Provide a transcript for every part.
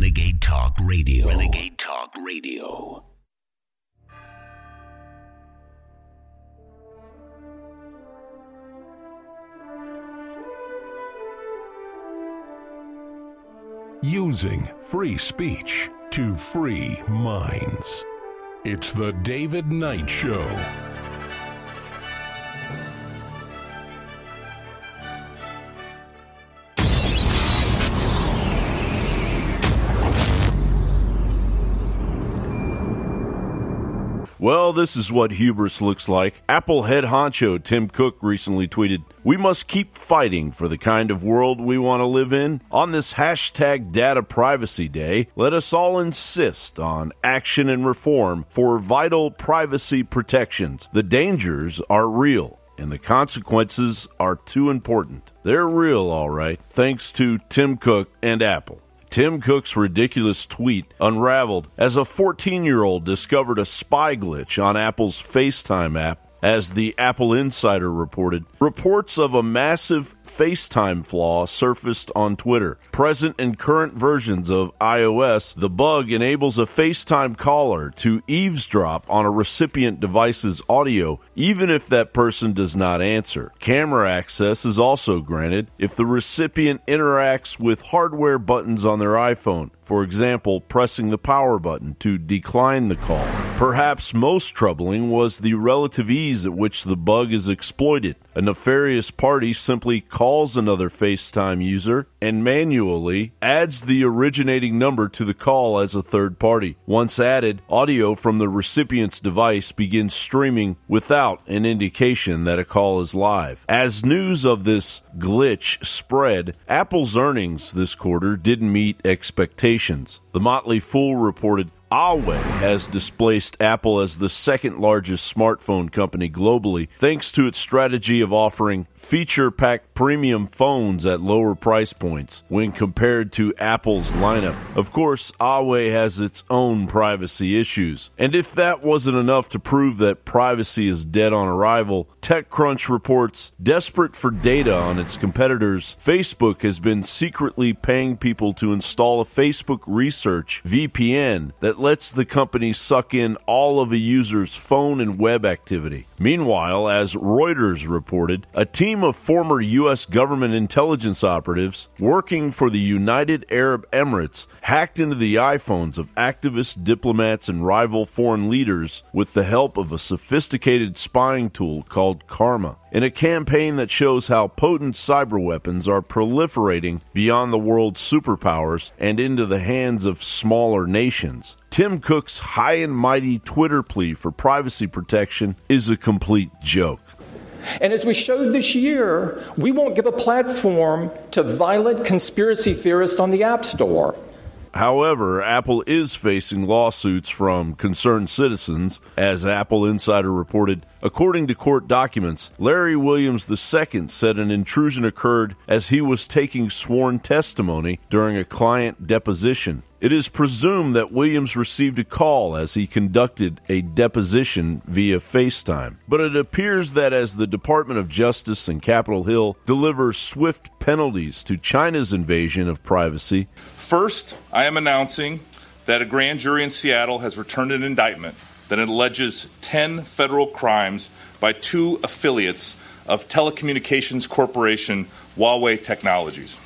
Renegade Talk Radio. Renegade Talk Radio. Using free speech to free minds. It's the David Knight Show. Well, this is what hubris looks like. Apple head honcho Tim Cook recently tweeted, We must keep fighting for the kind of world we want to live in. On this hashtag data privacy day, let us all insist on action and reform for vital privacy protections. The dangers are real and the consequences are too important. They're real, all right, thanks to Tim Cook and Apple. Tim Cook's ridiculous tweet unraveled as a 14 year old discovered a spy glitch on Apple's FaceTime app. As the Apple Insider reported, reports of a massive FaceTime flaw surfaced on Twitter. Present in current versions of iOS, the bug enables a FaceTime caller to eavesdrop on a recipient device's audio, even if that person does not answer. Camera access is also granted if the recipient interacts with hardware buttons on their iPhone. For example, pressing the power button to decline the call. Perhaps most troubling was the relative ease at which the bug is exploited. A nefarious party simply calls another FaceTime user and manually adds the originating number to the call as a third party. Once added, audio from the recipient's device begins streaming without an indication that a call is live. As news of this glitch spread, Apple's earnings this quarter didn't meet expectations. The Motley Fool reported Huawei has displaced Apple as the second largest smartphone company globally thanks to its strategy of offering feature packed premium phones at lower price points when compared to Apple's lineup. Of course, Huawei has its own privacy issues. And if that wasn't enough to prove that privacy is dead on arrival, TechCrunch reports desperate for data on its competitors, Facebook has been secretly paying people to install a Facebook Research VPN that lets the company suck in all of a user's phone and web activity. Meanwhile, as Reuters reported, a team of former U.S. government intelligence operatives working for the United Arab Emirates hacked into the iPhones of activists, diplomats, and rival foreign leaders with the help of a sophisticated spying tool called Karma. In a campaign that shows how potent cyber weapons are proliferating beyond the world's superpowers and into the hands of smaller nations. Tim Cook's high and mighty Twitter plea for privacy protection is a complete joke. And as we showed this year, we won't give a platform to violent conspiracy theorists on the App Store. However, Apple is facing lawsuits from concerned citizens, as Apple Insider reported. According to court documents, Larry Williams II said an intrusion occurred as he was taking sworn testimony during a client deposition. It is presumed that Williams received a call as he conducted a deposition via FaceTime. But it appears that as the Department of Justice and Capitol Hill delivers swift penalties to China's invasion of privacy. First, I am announcing that a grand jury in Seattle has returned an indictment that alleges 10 federal crimes by two affiliates of Telecommunications Corporation Huawei Technologies.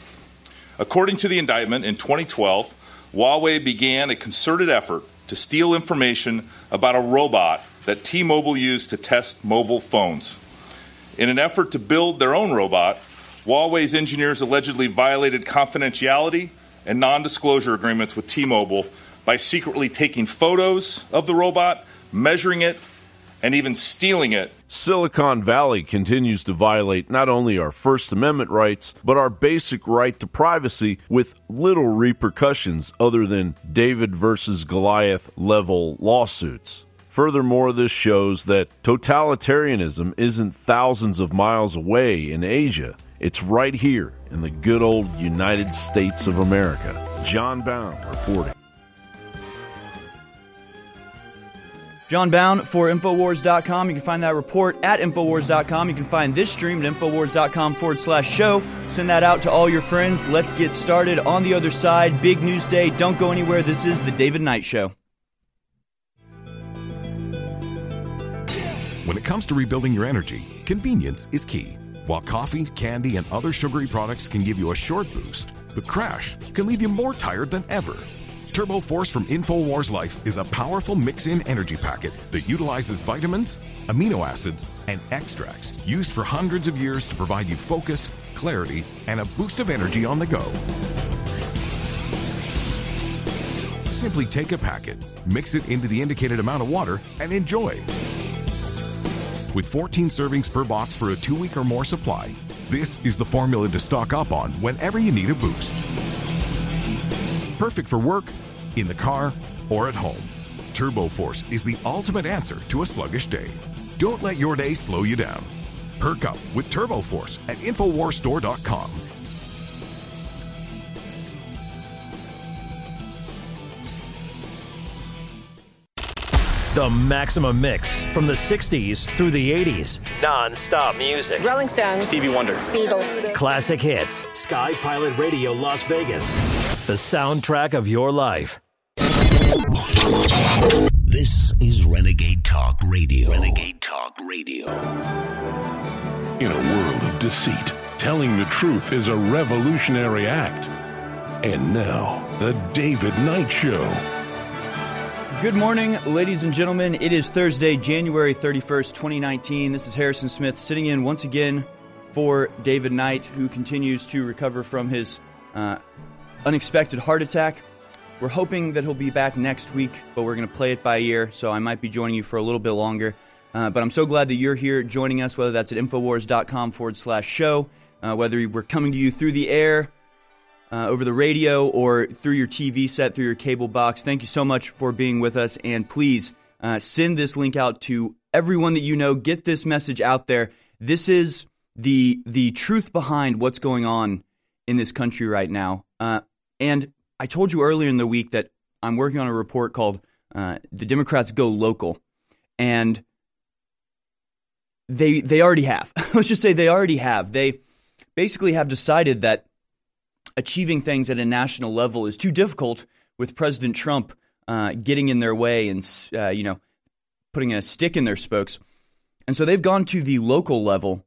According to the indictment, in 2012, Huawei began a concerted effort to steal information about a robot that T Mobile used to test mobile phones. In an effort to build their own robot, Huawei's engineers allegedly violated confidentiality and non disclosure agreements with T Mobile by secretly taking photos of the robot, measuring it, and even stealing it. Silicon Valley continues to violate not only our First Amendment rights, but our basic right to privacy with little repercussions other than David versus Goliath level lawsuits. Furthermore, this shows that totalitarianism isn't thousands of miles away in Asia. It's right here in the good old United States of America. John Bowne reporting. John Bowne for Infowars.com. You can find that report at Infowars.com. You can find this stream at Infowars.com forward slash show. Send that out to all your friends. Let's get started on the other side. Big news day. Don't go anywhere. This is The David Knight Show. When it comes to rebuilding your energy, convenience is key. While coffee, candy, and other sugary products can give you a short boost, the crash can leave you more tired than ever. Turbo Force from InfoWars Life is a powerful mix in energy packet that utilizes vitamins, amino acids, and extracts used for hundreds of years to provide you focus, clarity, and a boost of energy on the go. Simply take a packet, mix it into the indicated amount of water, and enjoy. With 14 servings per box for a two week or more supply, this is the formula to stock up on whenever you need a boost. Perfect for work, in the car, or at home. Turbo Force is the ultimate answer to a sluggish day. Don't let your day slow you down. Perk up with Turbo Force at InfoWarsStore.com. The Maximum Mix from the 60s through the 80s. Non stop music. Rolling Stones. Stevie Wonder. Beatles. Classic hits. Sky Pilot Radio Las Vegas. The soundtrack of your life. This is Renegade Talk Radio. Renegade Talk Radio. In a world of deceit, telling the truth is a revolutionary act. And now, The David Knight Show. Good morning, ladies and gentlemen. It is Thursday, January 31st, 2019. This is Harrison Smith sitting in once again for David Knight, who continues to recover from his uh, unexpected heart attack. We're hoping that he'll be back next week, but we're going to play it by ear, so I might be joining you for a little bit longer. Uh, but I'm so glad that you're here joining us, whether that's at Infowars.com forward slash show, uh, whether we're coming to you through the air, uh, over the radio or through your TV set, through your cable box. Thank you so much for being with us. And please uh, send this link out to everyone that you know. Get this message out there. This is the the truth behind what's going on in this country right now. Uh, and I told you earlier in the week that I'm working on a report called uh, "The Democrats Go Local," and they they already have. Let's just say they already have. They basically have decided that achieving things at a national level is too difficult with President Trump uh, getting in their way and uh, you know putting a stick in their spokes, and so they've gone to the local level,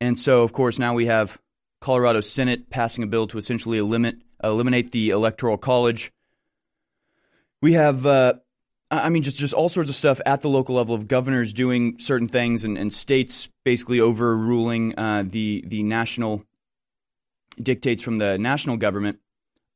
and so of course now we have Colorado Senate passing a bill to essentially eliminate eliminate the electoral college. We have. Uh, I mean, just, just all sorts of stuff at the local level of governors doing certain things and, and states basically overruling uh, the the national dictates from the national government,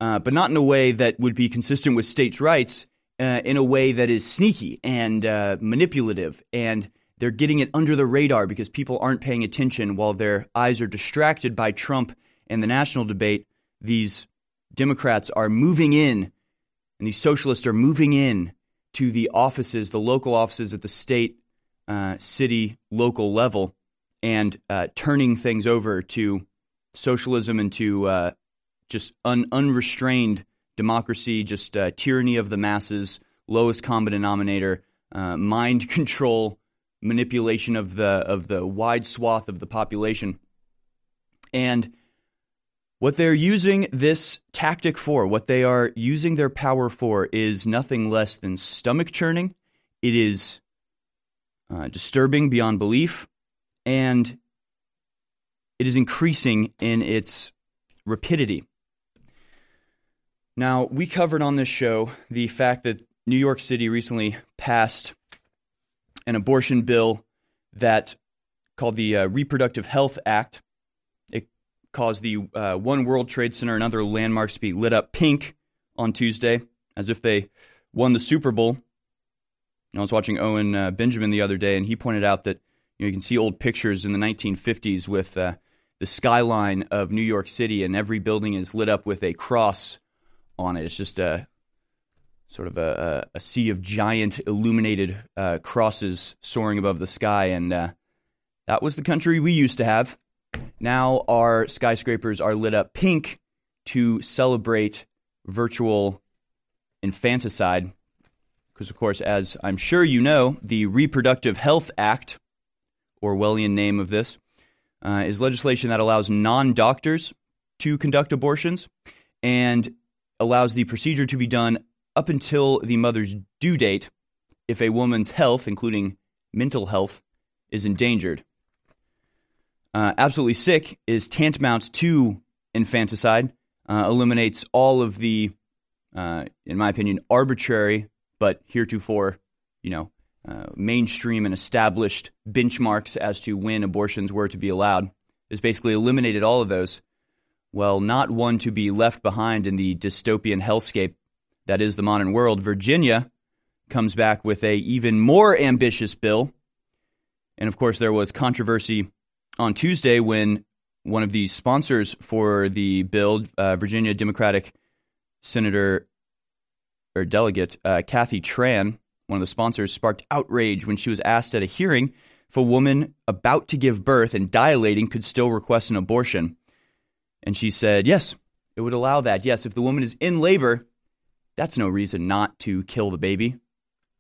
uh, but not in a way that would be consistent with states' rights, uh, in a way that is sneaky and uh, manipulative. And they're getting it under the radar because people aren't paying attention while their eyes are distracted by Trump and the national debate. These Democrats are moving in, and these socialists are moving in to the offices, the local offices at the state, uh, city, local level, and uh, turning things over to socialism into uh, just un- unrestrained democracy, just uh, tyranny of the masses, lowest common denominator, uh, mind control, manipulation of the of the wide swath of the population, and what they're using this tactic for, what they are using their power for, is nothing less than stomach churning. It is uh, disturbing beyond belief, and it is increasing in its rapidity. Now, we covered on this show the fact that New York City recently passed an abortion bill that called the uh, Reproductive Health Act. It caused the uh, One World Trade Center and other landmarks to be lit up pink on Tuesday, as if they won the Super Bowl. I was watching Owen uh, Benjamin the other day, and he pointed out that you, know, you can see old pictures in the 1950s with uh, the skyline of New York City, and every building is lit up with a cross on it. It's just a sort of a, a, sea of giant illuminated uh, crosses soaring above the sky, and uh, that was the country we used to have. Now our skyscrapers are lit up pink to celebrate virtual infanticide. Because, of course, as I'm sure you know, the Reproductive Health Act, Orwellian name of this, uh, is legislation that allows non doctors to conduct abortions and allows the procedure to be done up until the mother's due date if a woman's health, including mental health, is endangered. Uh, absolutely sick is tantamount to infanticide, uh, eliminates all of the, uh, in my opinion, arbitrary but heretofore, you know, uh, mainstream and established benchmarks as to when abortions were to be allowed. Has basically eliminated all of those. Well, not one to be left behind in the dystopian hellscape that is the modern world. Virginia comes back with a even more ambitious bill. And of course, there was controversy on Tuesday when one of the sponsors for the bill, uh, Virginia Democratic Senator or delegate uh, Kathy Tran, one of the sponsors, sparked outrage when she was asked at a hearing if a woman about to give birth and dilating could still request an abortion. And she said, yes, it would allow that. Yes, if the woman is in labor, that's no reason not to kill the baby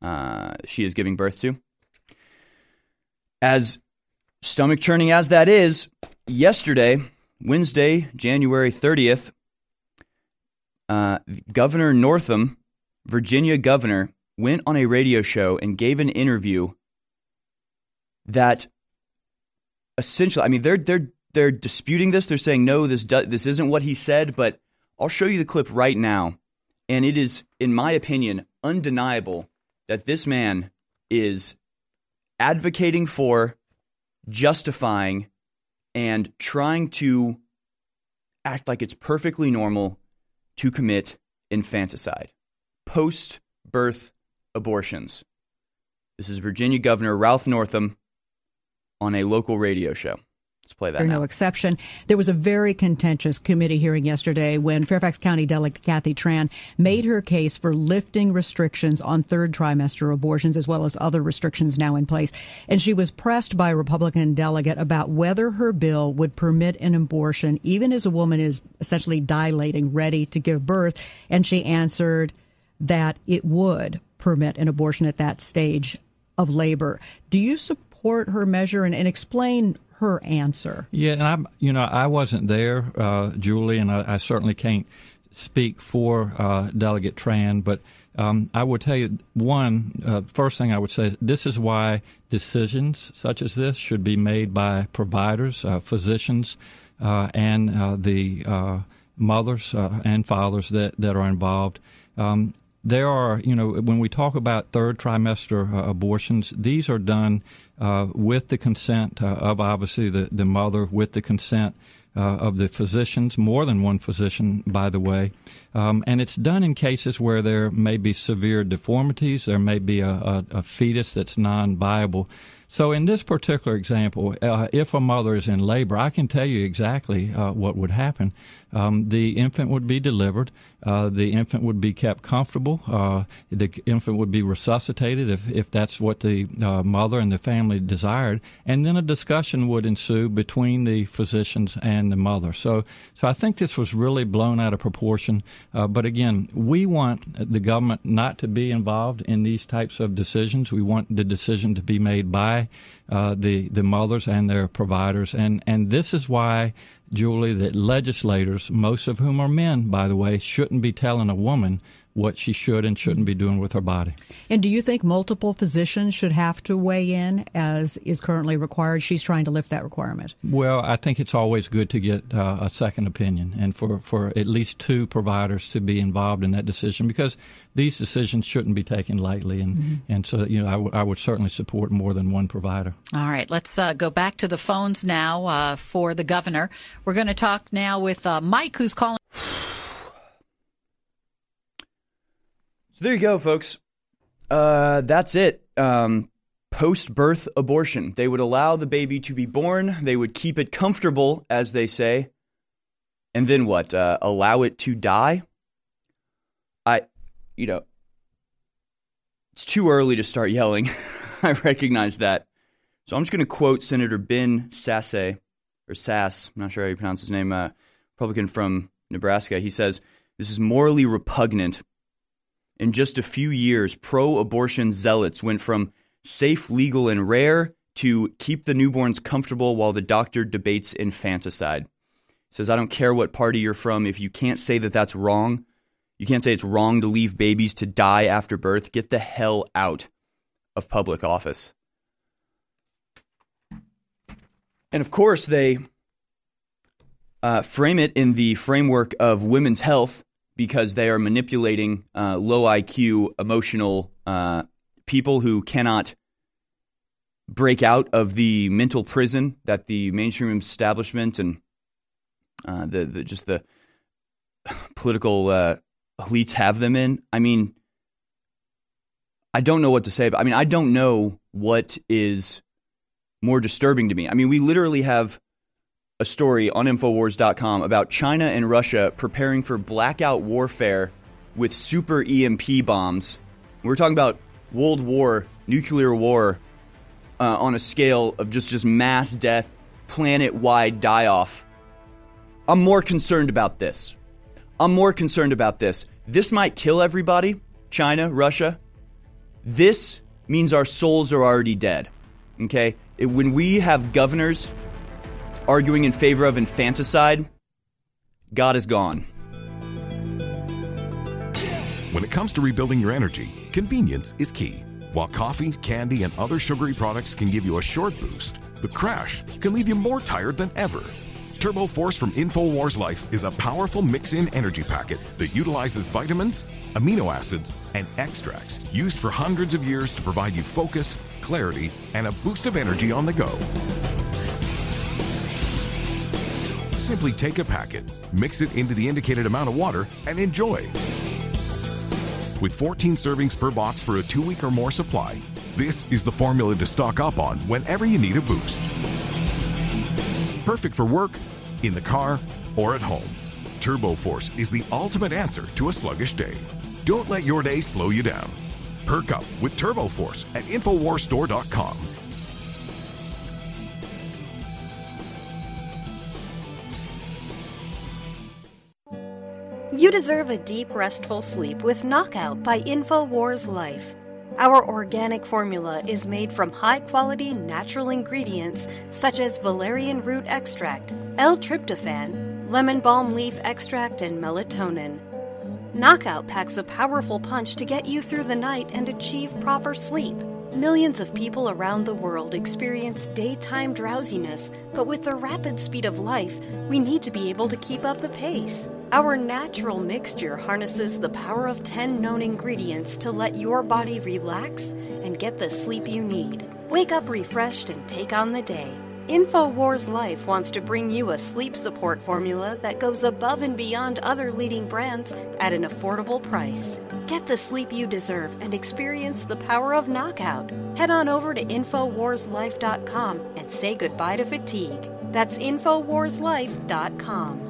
uh, she is giving birth to. As stomach churning as that is, yesterday, Wednesday, January 30th, uh, Governor Northam, Virginia governor, went on a radio show and gave an interview that essentially, I mean, they're they're they're disputing this. They're saying no, this do, this isn't what he said. But I'll show you the clip right now, and it is, in my opinion, undeniable that this man is advocating for, justifying, and trying to act like it's perfectly normal to commit infanticide, post birth abortions. This is Virginia Governor Ralph Northam on a local radio show. Let's play that. now. no exception. There was a very contentious committee hearing yesterday when Fairfax County Delegate Kathy Tran made her case for lifting restrictions on third trimester abortions as well as other restrictions now in place. And she was pressed by a Republican delegate about whether her bill would permit an abortion even as a woman is essentially dilating, ready to give birth. And she answered that it would permit an abortion at that stage of labor. Do you support her measure and, and explain her answer. Yeah, and I'm, you know, I wasn't there, uh, Julie, and I, I, certainly can't speak for uh, Delegate Tran, but um, I would tell you one uh, first thing I would say this is why decisions such as this should be made by providers, uh, physicians, uh, and uh, the mothers and fathers that, that are involved. Um, there are, you know, when we talk about third trimester uh, abortions, these are done uh, with the consent uh, of obviously the, the mother, with the consent uh, of the physicians, more than one physician, by the way. Um, and it's done in cases where there may be severe deformities, there may be a, a, a fetus that's non viable. So, in this particular example, uh, if a mother is in labor, I can tell you exactly uh, what would happen. Um, the infant would be delivered. Uh, the infant would be kept comfortable. Uh, the infant would be resuscitated if, if that's what the uh, mother and the family desired. And then a discussion would ensue between the physicians and the mother. So, so I think this was really blown out of proportion. Uh, but again, we want the government not to be involved in these types of decisions. We want the decision to be made by uh, the the mothers and their providers, and and this is why Julie, that legislators, most of whom are men, by the way, shouldn't be telling a woman what she should and shouldn't be doing with her body. And do you think multiple physicians should have to weigh in as is currently required? She's trying to lift that requirement. Well, I think it's always good to get uh, a second opinion and for, for at least two providers to be involved in that decision because these decisions shouldn't be taken lightly. And, mm-hmm. and so, you know, I, w- I would certainly support more than one provider. All right, let's uh, go back to the phones now uh, for the governor. We're going to talk now with uh, Mike, who's calling. So there you go, folks. Uh, that's it. Um, Post birth abortion. They would allow the baby to be born, they would keep it comfortable, as they say, and then what? Uh, allow it to die? I, you know, it's too early to start yelling. I recognize that. So I'm just going to quote Senator Ben Sasse, or Sass, I'm not sure how you pronounce his name, uh, Republican from Nebraska. He says, This is morally repugnant in just a few years, pro abortion zealots went from safe, legal, and rare to keep the newborns comfortable while the doctor debates infanticide. He says, I don't care what party you're from. If you can't say that that's wrong, you can't say it's wrong to leave babies to die after birth, get the hell out of public office. And of course, they uh, frame it in the framework of women's health because they are manipulating uh, low IQ, emotional uh, people who cannot break out of the mental prison that the mainstream establishment and uh, the, the, just the political uh, elites have them in. I mean, I don't know what to say, but I mean, I don't know what is more disturbing to me. I mean, we literally have a story on Infowars.com about China and Russia preparing for blackout warfare with super EMP bombs. We're talking about World War, nuclear war, uh, on a scale of just, just mass death, planet wide die off. I'm more concerned about this. I'm more concerned about this. This might kill everybody, China, Russia. This means our souls are already dead. Okay? When we have governors arguing in favor of infanticide, God is gone. When it comes to rebuilding your energy, convenience is key. While coffee, candy, and other sugary products can give you a short boost, the crash can leave you more tired than ever. Turbo Force from InfoWars Life is a powerful mix in energy packet that utilizes vitamins, amino acids, and extracts used for hundreds of years to provide you focus, clarity, and a boost of energy on the go. Simply take a packet, mix it into the indicated amount of water, and enjoy. With 14 servings per box for a two week or more supply, this is the formula to stock up on whenever you need a boost. Perfect for work, in the car, or at home. Turbo Force is the ultimate answer to a sluggish day. Don't let your day slow you down. Perk up with Turbo Force at InfoWarsStore.com. You deserve a deep, restful sleep with Knockout by InfoWars Life. Our organic formula is made from high quality natural ingredients such as valerian root extract, L tryptophan, lemon balm leaf extract, and melatonin. Knockout packs a powerful punch to get you through the night and achieve proper sleep. Millions of people around the world experience daytime drowsiness, but with the rapid speed of life, we need to be able to keep up the pace. Our natural mixture harnesses the power of 10 known ingredients to let your body relax and get the sleep you need. Wake up refreshed and take on the day. InfoWars Life wants to bring you a sleep support formula that goes above and beyond other leading brands at an affordable price. Get the sleep you deserve and experience the power of knockout. Head on over to InfoWarsLife.com and say goodbye to fatigue. That's InfoWarsLife.com.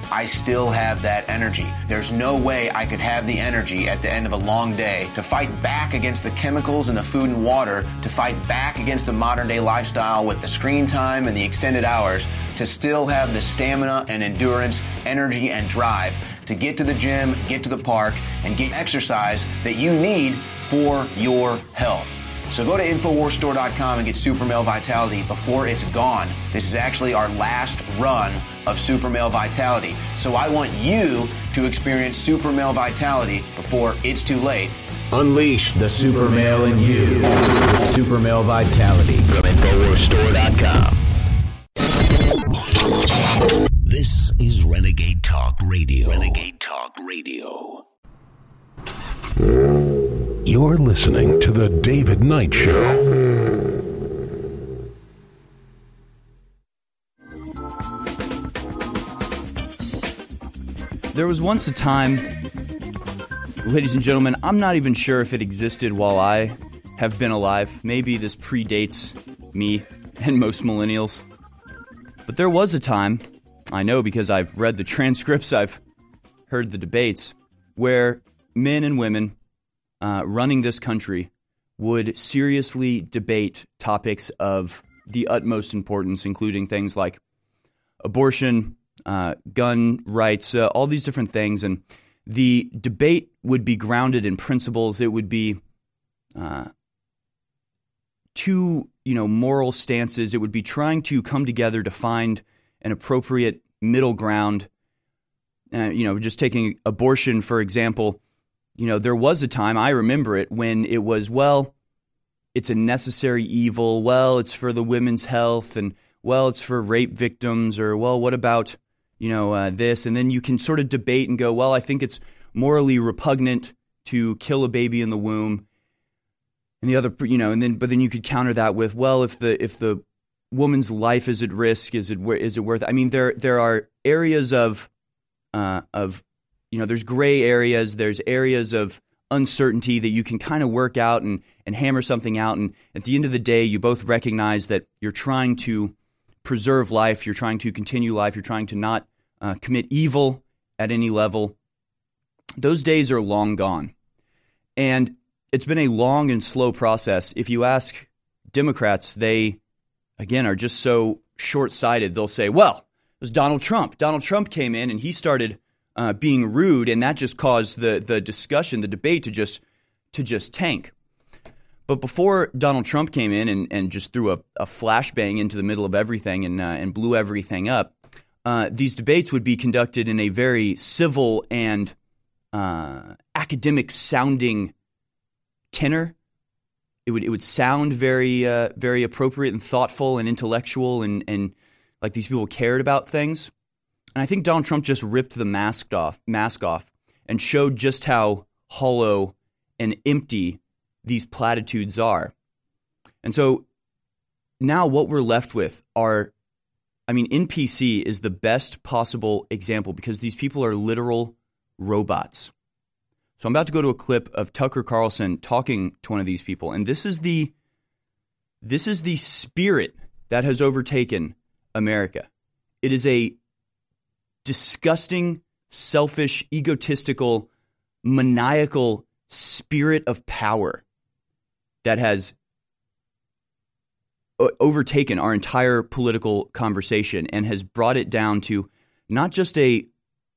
I still have that energy. There's no way I could have the energy at the end of a long day to fight back against the chemicals in the food and water, to fight back against the modern day lifestyle with the screen time and the extended hours, to still have the stamina and endurance, energy and drive to get to the gym, get to the park, and get exercise that you need for your health. So go to InfoWarsStore.com and get Super Male Vitality before it's gone. This is actually our last run of Super Male Vitality. So I want you to experience Super Male Vitality before it's too late. Unleash the super male in you with Super Male Vitality from InfoWarsStore.com. This is Renegade Talk Radio. Renegade Talk Radio. You're listening to The David Knight Show. There was once a time, ladies and gentlemen, I'm not even sure if it existed while I have been alive. Maybe this predates me and most millennials. But there was a time, I know because I've read the transcripts, I've heard the debates, where men and women uh, running this country would seriously debate topics of the utmost importance, including things like abortion, uh, gun rights, uh, all these different things. And the debate would be grounded in principles. It would be uh, two, you know, moral stances. It would be trying to come together to find an appropriate middle ground. Uh, you know, just taking abortion for example. You know, there was a time I remember it when it was well, it's a necessary evil. Well, it's for the women's health, and well, it's for rape victims, or well, what about you know uh, this? And then you can sort of debate and go, well, I think it's morally repugnant to kill a baby in the womb. And the other, you know, and then but then you could counter that with, well, if the if the woman's life is at risk, is it is it worth? I mean, there there are areas of uh, of you know, there's gray areas, there's areas of uncertainty that you can kind of work out and and hammer something out. And at the end of the day, you both recognize that you're trying to preserve life, you're trying to continue life, you're trying to not uh, commit evil at any level. Those days are long gone. And it's been a long and slow process. If you ask Democrats, they, again, are just so short sighted. They'll say, well, it was Donald Trump. Donald Trump came in and he started uh, being rude, and that just caused the, the discussion, the debate to just, to just tank. But before Donald Trump came in and, and just threw a, a flashbang into the middle of everything and, uh, and blew everything up, uh, these debates would be conducted in a very civil and uh, academic sounding tenor. It would it would sound very uh, very appropriate and thoughtful and intellectual and and like these people cared about things. And I think Donald Trump just ripped the mask off mask off and showed just how hollow and empty these platitudes are. And so now what we're left with are I mean NPC is the best possible example because these people are literal robots. So I'm about to go to a clip of Tucker Carlson talking to one of these people, and this is the this is the spirit that has overtaken America. It is a disgusting, selfish, egotistical, maniacal spirit of power that has overtaken our entire political conversation and has brought it down to not just a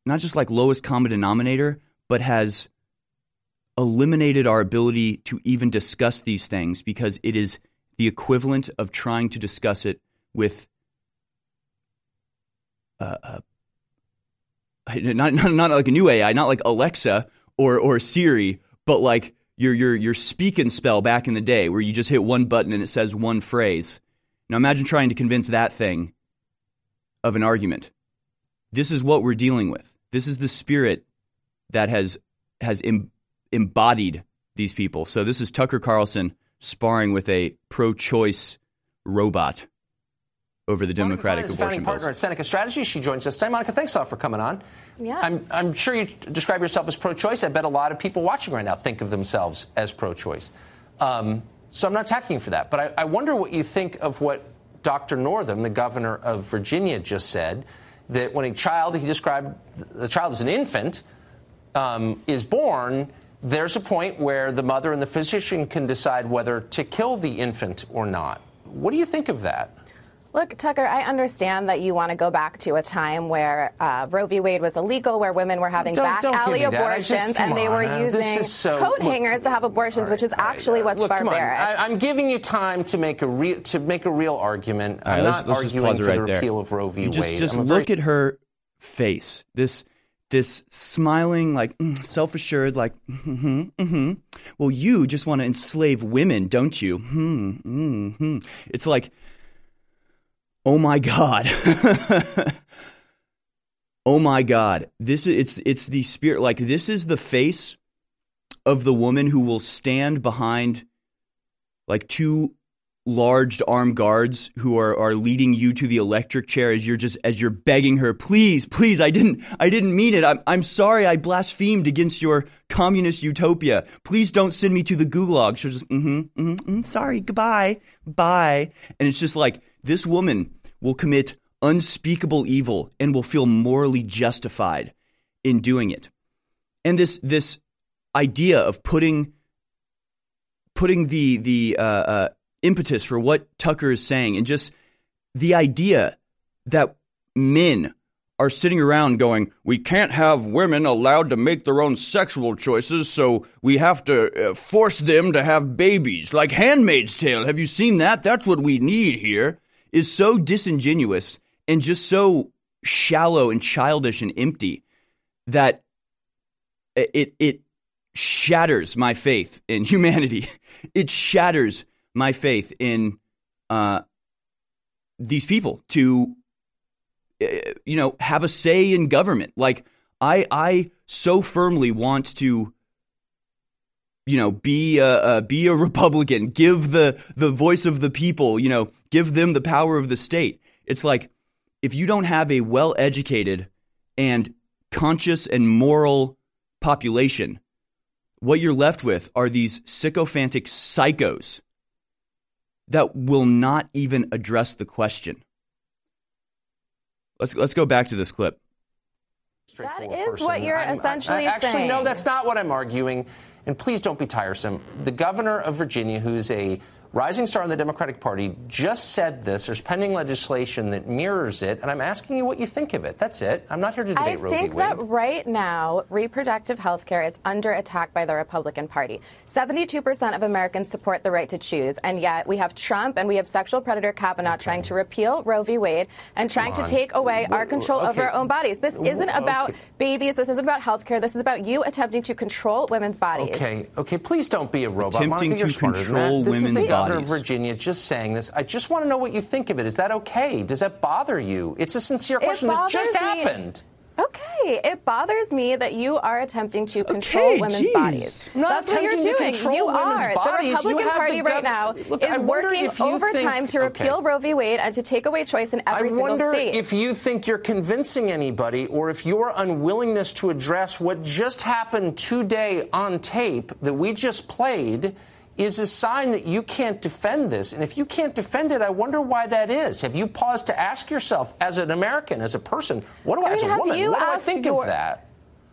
not just like lowest common denominator, but has eliminated our ability to even discuss these things because it is the equivalent of trying to discuss it with uh, uh, not, not not like a new AI, not like Alexa or or Siri, but like your your your speak and spell back in the day where you just hit one button and it says one phrase. Now imagine trying to convince that thing of an argument. This is what we're dealing with. This is the spirit that has has embodied these people. So this is Tucker Carlson sparring with a pro-choice robot over the Democratic Monica abortion partner at Seneca Strategy. She joins us today. Monica, thanks a lot for coming on. Yeah. I'm, I'm sure you describe yourself as pro-choice. I bet a lot of people watching right now think of themselves as pro-choice. Um, so I'm not attacking you for that. But I, I wonder what you think of what Dr. Northam, the governor of Virginia, just said that when a child, he described the child as an infant, um, is born, there's a point where the mother and the physician can decide whether to kill the infant or not. What do you think of that? Look, Tucker, I understand that you want to go back to a time where uh, Roe v. Wade was illegal, where women were having Don't- back don't alley me that. I abortions, just- and they were on, uh, using so- coat look- hangers to have abortions, which is actually what's Look, come on. barbaric. I, I'm giving you time to make a real to make a real argument. I'm let's, not let's just arguing pause for right the there. repeal of Roe v. You just Wade. just I'm look very- at her face. This this smiling, like mm, self assured, like mm-hmm, mm-hmm. Well, you just want to enslave women, don't you? Hmm, hmm, hmm. It's like, oh my god. oh my god. This is it's it's the spirit. Like this is the face of the woman who will stand behind like two large armed guards who are, are leading you to the electric chair as you're just as you're begging her please please i didn't i didn't mean it i'm, I'm sorry i blasphemed against your communist utopia please don't send me to the gulag she'll just mm-hmm, mm-hmm, mm, sorry goodbye bye and it's just like this woman will commit unspeakable evil and will feel morally justified in doing it and this this idea of putting putting the the uh, uh, impetus for what Tucker is saying, and just the idea that men are sitting around going, "We can't have women allowed to make their own sexual choices, so we have to uh, force them to have babies." Like *Handmaid's Tale*. Have you seen that? That's what we need here. Is so disingenuous and just so shallow and childish and empty that it it shatters my faith in humanity. It shatters my faith in uh, these people to uh, you know have a say in government. Like I I so firmly want to you know be a, uh, be a Republican, give the the voice of the people, you know, give them the power of the state. It's like if you don't have a well educated and conscious and moral population, what you're left with are these sycophantic psychos that will not even address the question. Let's let's go back to this clip. That is person. what you're I'm- essentially I- actually, saying. no, that's not what I'm arguing. And please don't be tiresome. The governor of Virginia, who's a rising star in the Democratic Party, just said this. There's pending legislation that mirrors it, and I'm asking you what you think of it. That's it. I'm not here to debate I Roe v. Wade. I think Wade. that right now, reproductive health care is under attack by the Republican Party. 72% of Americans support the right to choose, and yet we have Trump and we have sexual predator Kavanaugh trying to repeal Roe v. Wade and trying to take away our control over our own bodies. This isn't about Okay. babies. This isn't about health care. This is about you attempting to control women's bodies. Okay, okay, please don't be a robot. Attempting Monica, to control that. This is women's the governor of Virginia just saying this. I just want to know what you think of it. Is that okay? Does that bother you? It's a sincere It question. This just me. happened. Okay, it bothers me that you are attempting to control Okay, women's geez. bodies. Not That's what you're doing. you are. bodies. The You Republican have Party the right now Look, is working overtime think- to repeal okay. Roe v. Wade and to take away choice in every I single wonder state. if you think you're convincing anybody or if your unwillingness to address what just happened today on tape that we just played is a sign that you can't defend this. And if you can't defend it, I wonder why that is. Have you paused to ask yourself, as an American, as a person, what do I, I as a woman, what do I think your- of that?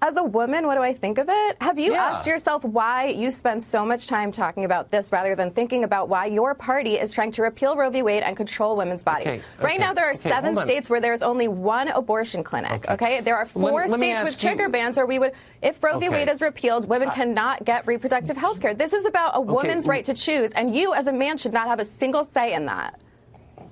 As a woman, what do I think of it? Have you Yeah. asked yourself why you spend so much time talking about this rather than thinking about why your party is trying to repeal Roe v. Wade and control women's bodies? Okay, Right okay, now, there are okay, seven states where there's only one abortion clinic. Okay, there are four let states with ask you- trigger bans where we would, if Roe v. Wade is repealed, women uh, cannot get reproductive health care. This is about a woman's right to choose, and you, as a man, should not have a single say in that.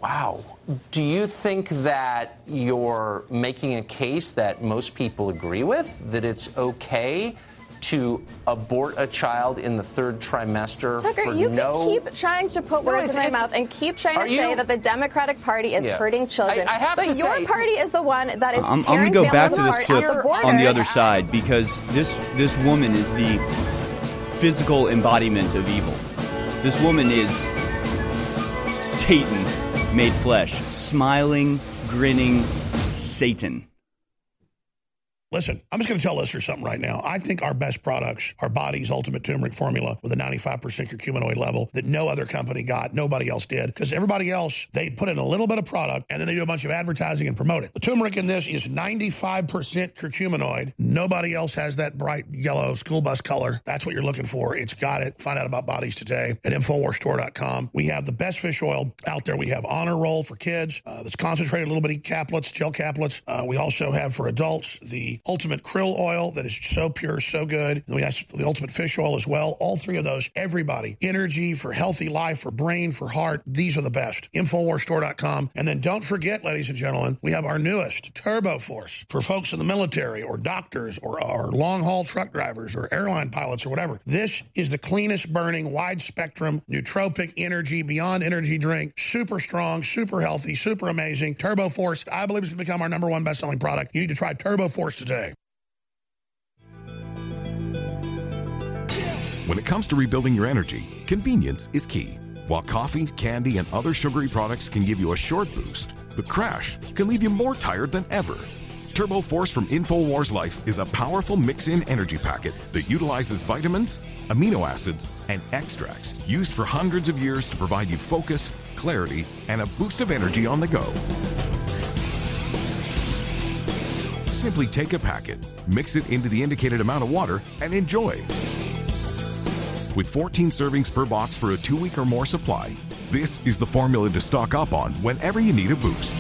Wow. Do you think that you're making a case that most people agree with? That it's okay to abort a child in the third trimester Tucker, for you no. can keep trying to put No, words it's- in my mouth and keep trying Are to say that the Democratic Party is Yeah. hurting children. I- I have but to your say- party is the one that is I'm, I'm going to go back to this clip the on the other side because this this woman is the physical embodiment of evil. This woman is Satan made flesh, smiling, grinning Satan. Listen, I'm just going to tell listeners something right now. I think our best products are Body's Ultimate Turmeric Formula with a 95% curcuminoid level that no other company got, nobody else did. Because everybody else, they put in a little bit of product and then they do a bunch of advertising and promote it. The turmeric in this is 95% curcuminoid. Nobody else has that bright yellow school bus color. That's what you're looking for. It's got it. Find out about Bodies today at InfoWarsStore.com. We have the best fish oil out there. We have Honor Roll for kids. Uh, that's concentrated little bitty caplets, gel caplets. Uh, we also have for adults the Ultimate Krill Oil that is so pure, so good. Then we have the Ultimate Fish Oil as well. All three of those, everybody, energy for healthy life, for brain, for heart. These are the best. InfoWarsStore.com. And then don't forget, ladies and gentlemen, we have our newest Turbo Force for folks in the military or doctors or, or long haul truck drivers or airline pilots or whatever. This is the cleanest burning, wide spectrum, nootropic energy, beyond energy drink. Super strong, super healthy, super amazing. Turbo Force, I believe, is going to become our number one best selling product. You need to try Turbo Force today. When it comes to rebuilding your energy, convenience is key. While coffee, candy, and other sugary products can give you a short boost, the crash can leave you more tired than ever. Turbo Force from InfoWars Life is a powerful mix in energy packet that utilizes vitamins, amino acids, and extracts used for hundreds of years to provide you focus, clarity, and a boost of energy on the go. Simply take a packet, mix it into the indicated amount of water, and enjoy. With 14 servings per box for a two week or more supply, this is the formula to stock up on whenever you need a boost.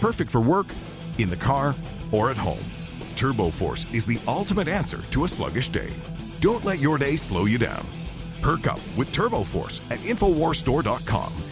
Perfect for work, in the car, or at home. Turbo Force is the ultimate answer to a sluggish day. Don't let your day slow you down. Perk up with Turbo Force at InfoWarsStore.com.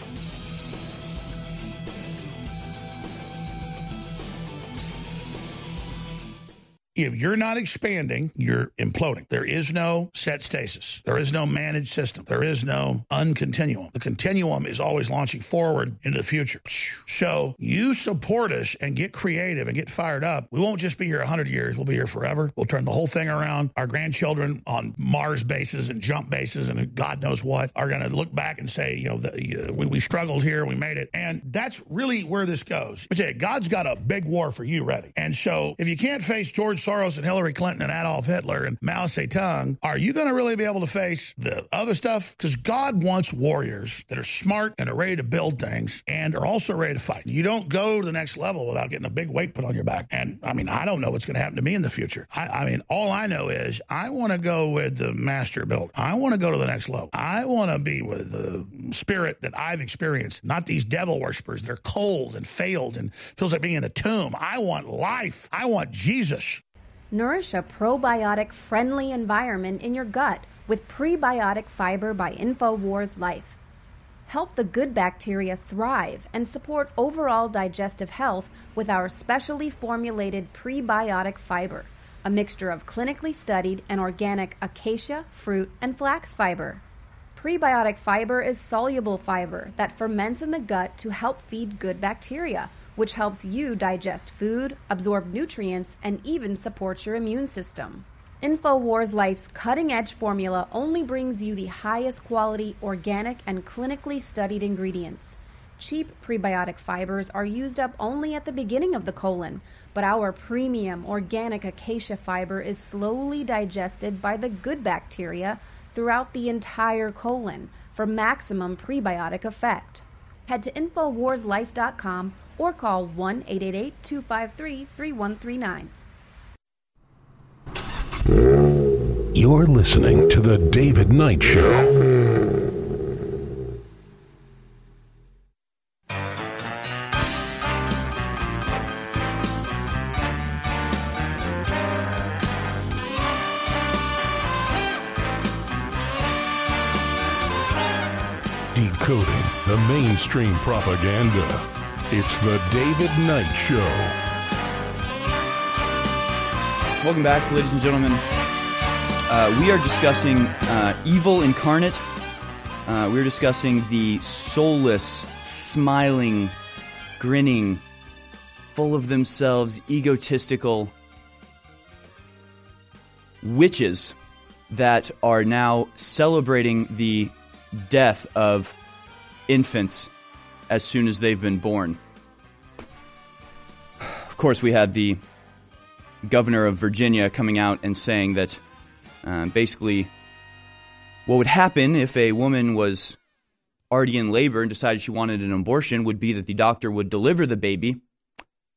If you're not expanding, you're imploding. There is no set stasis. There is no managed system. There is no uncontinuum. The continuum is always launching forward into the future. So you support us and get creative and get fired up. We won't just be here 100 years. We'll be here forever. We'll turn the whole thing around. Our grandchildren on Mars bases and jump bases and God knows what are going to look back and say, you know, the, uh, we, we struggled here. We made it. And that's really where this goes. But God's got a big war for you ready. And so if you can't face George Soros and Hillary Clinton and Adolf Hitler and Mao Zedong, are you going to really be able to face the other stuff? Because God wants warriors that are smart and are ready to build things and are also ready to fight. You don't go to the next level without getting a big weight put on your back. And I mean, I don't know what's going to happen to me in the future. I, I mean, all I know is I want to go with the master built. I want to go to the next level. I want to be with the spirit that I've experienced, not these devil worshippers. They're cold and failed and feels like being in a tomb. I want life. I want Jesus. Nourish a probiotic friendly environment in your gut with prebiotic fiber by InfoWars Life. Help the good bacteria thrive and support overall digestive health with our specially formulated prebiotic fiber, a mixture of clinically studied and organic acacia, fruit, and flax fiber. Prebiotic fiber is soluble fiber that ferments in the gut to help feed good bacteria which helps you digest food, absorb nutrients, and even supports your immune system. InfoWars Life's cutting edge formula only brings you the highest quality, organic, and clinically studied ingredients. Cheap prebiotic fibers are used up only at the beginning of the colon, but our premium organic acacia fiber is slowly digested by the good bacteria throughout the entire colon for maximum prebiotic effect. Head to InfoWarsLife.com or call 1 888 253 3139. You're listening to The David Knight Show. Decoding the mainstream propaganda. It's The David Knight Show. Welcome back, ladies and gentlemen. Uh, we are discussing uh, evil incarnate. Uh, we're discussing the soulless, smiling, grinning, full of themselves, egotistical witches that are now celebrating the death of infants as soon as they've been born. Course, we had the governor of Virginia coming out and saying that uh, basically what would happen if a woman was already in labor and decided she wanted an abortion would be that the doctor would deliver the baby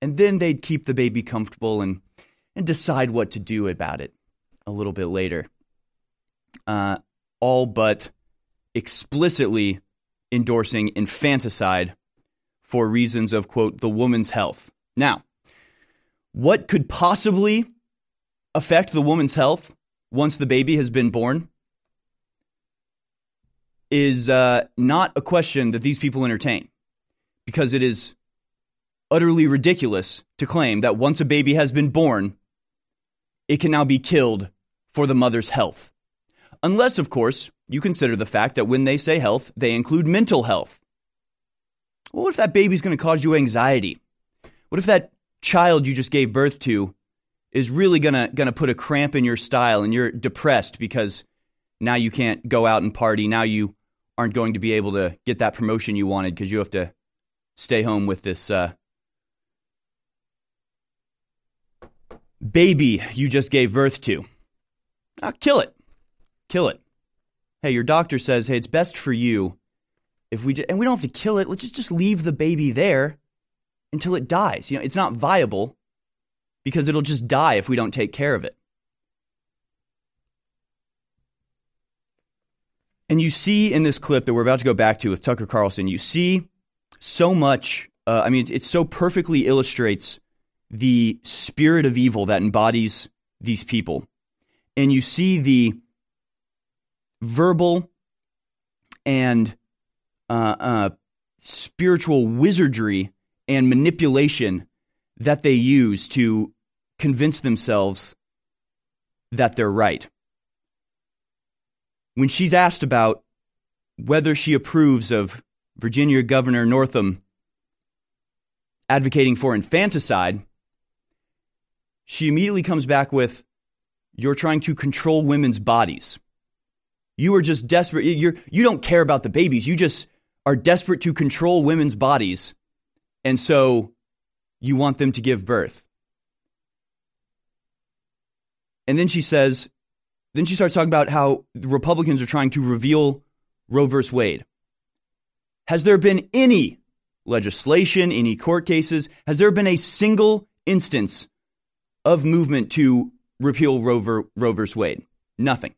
and then they'd keep the baby comfortable and, and decide what to do about it a little bit later. Uh, all but explicitly endorsing infanticide for reasons of, quote, the woman's health. Now, what could possibly affect the woman's health once the baby has been born is uh, not a question that these people entertain because it is utterly ridiculous to claim that once a baby has been born, it can now be killed for the mother's health. Unless, of course, you consider the fact that when they say health, they include mental health. What if that baby's going to cause you anxiety? What if that child you just gave birth to is really going to put a cramp in your style and you're depressed because now you can't go out and party, now you aren't going to be able to get that promotion you wanted because you have to stay home with this uh, baby you just gave birth to. Ah, kill it. Kill it. Hey, your doctor says, hey, it's best for you if we, and we don't have to kill it. Let's just, just leave the baby there until it dies. You know, it's not viable because it'll just die if we don't take care of it. And you see in this clip that we're about to go back to with Tucker Carlson, you see so much. Uh, I mean, it so perfectly illustrates the spirit of evil that embodies these people. And you see the verbal and uh, uh, spiritual wizardry and manipulation that they use to convince themselves that they're right. When she's asked about whether she approves of Virginia Governor Northam advocating for infanticide, she immediately comes back with, You're trying to control women's bodies. You are just desperate. You're, you don't care about the babies. You just are desperate to control women's bodies. And so you want them to give birth. And then she says, then she starts talking about how the Republicans are trying to reveal Roe v. Wade. Has there been any legislation, any court cases? Has there been a single instance of movement to repeal Roe, v. Wade? Nothing.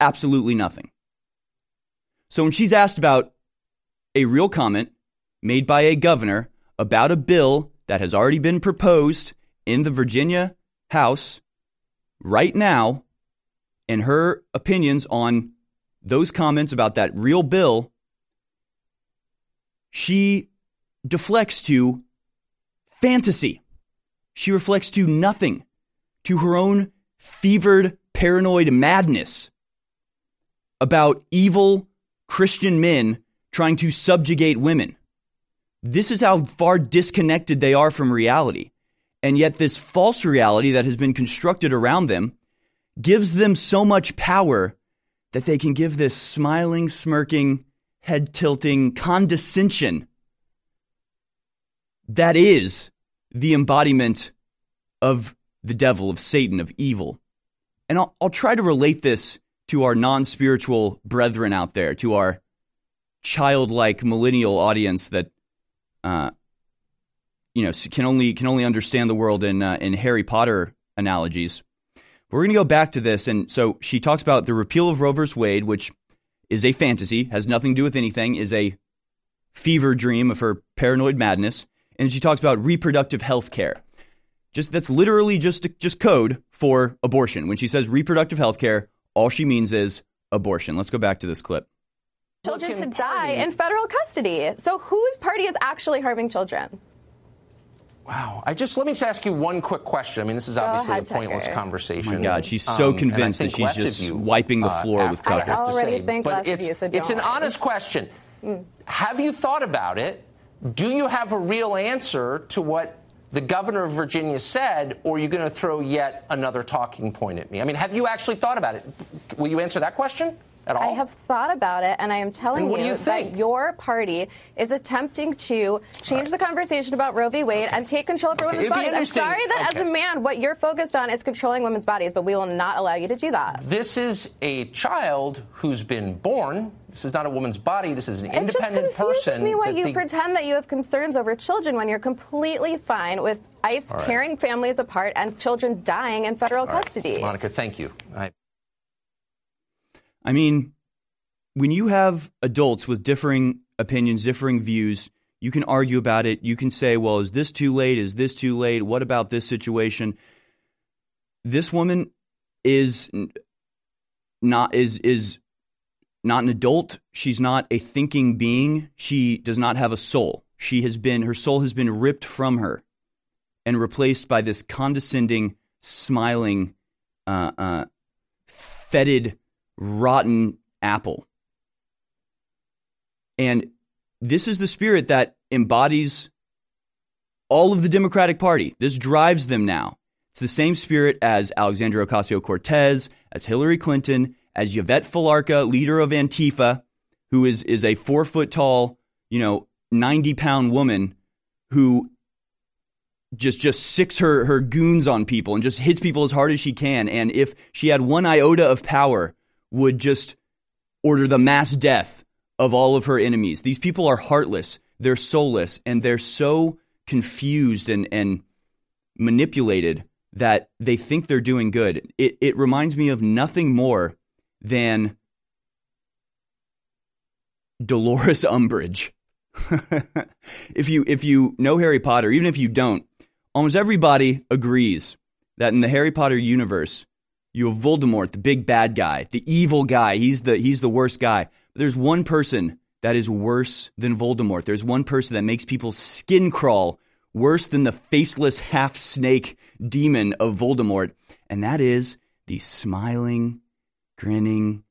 Absolutely nothing. So when she's asked about a real comment made by a governor about a bill that has already been proposed in the Virginia House right now, and her opinions on those comments about that real bill, she deflects to fantasy. She reflects to nothing, to her own fevered, paranoid madness about evil Christian men trying to subjugate women. This is how far disconnected they are from reality. And yet, this false reality that has been constructed around them gives them so much power that they can give this smiling, smirking, head tilting condescension that is the embodiment of the devil, of Satan, of evil. And I'll, I'll try to relate this to our non spiritual brethren out there, to our childlike millennial audience that, uh, you know, can only can only understand the world in uh, in Harry Potter analogies. We're going to go back to this, and so she talks about the repeal of Roe v. Wade, which is a fantasy, has nothing to do with anything, is a fever dream of her paranoid madness and she talks about reproductive health care. Just that's literally just just code for abortion. When she says reproductive health care, all she means is abortion. Let's go back to this clip. Children to die in federal custody. So whose party is actually harming children? Wow. I just let me just ask you one quick question. I mean, this is obviously ahead, a pointless Tucker. conversation. Oh my God, she's so um, convinced that she's just you, wiping the floor uh, with Tucker. I already think but it's, you, so it's an honest question. Mm. Have you thought about it? Do you have a real answer to what the governor of Virginia said, or are you going to throw yet another talking point at me? I mean, have you actually thought about it? Will you answer that question? At all? I have thought about it, and I am telling And what do you, you that your party is attempting to change the conversation about Roe v. Wade and take control of women's It'd bodies. I'm sorry that as a man, what you're focused on is controlling women's bodies, but we will not allow you to do that. This is a child who's been born. This is not a woman's body. This is an It just independent confuses person. me why you the- pretend that you have concerns over children when you're completely fine with ICE right. tearing families apart and children dying in federal right. custody. Monica, thank you. I- mean, when you have adults with differing opinions, differing views, you can argue about it. You can say, well, is this too late? Is this too late? What about this situation? This woman is not is is not an adult. She's not a thinking being. She does not have a soul. She has been her soul has been ripped from her and replaced by this condescending, smiling, uh, uh, fetid, rotten apple. And this is the spirit that embodies all of the Democratic Party. This drives them now. It's the same spirit as Alexandria Ocasio Cortez, as Hillary Clinton, as Yvette Felarca, leader of Antifa, who is, is a four foot tall, you know, 90 pound woman who just just sicks her her goons on people and just hits people as hard as she can and if she had one iota of power would just order the mass death of all of her enemies. These people are heartless. They're soulless and they're so confused and and manipulated that they think they're doing good. It it reminds me of nothing more than Dolores Umbridge. If you if you know Harry Potter, even if you don't, almost everybody agrees that in the Harry Potter universe, you have Voldemort, the big bad guy, the evil guy. He's the he's the worst guy. But there's one person that is worse than Voldemort. There's one person that makes people's skin crawl worse than the faceless half snake demon of Voldemort, and that is the smiling, grinning,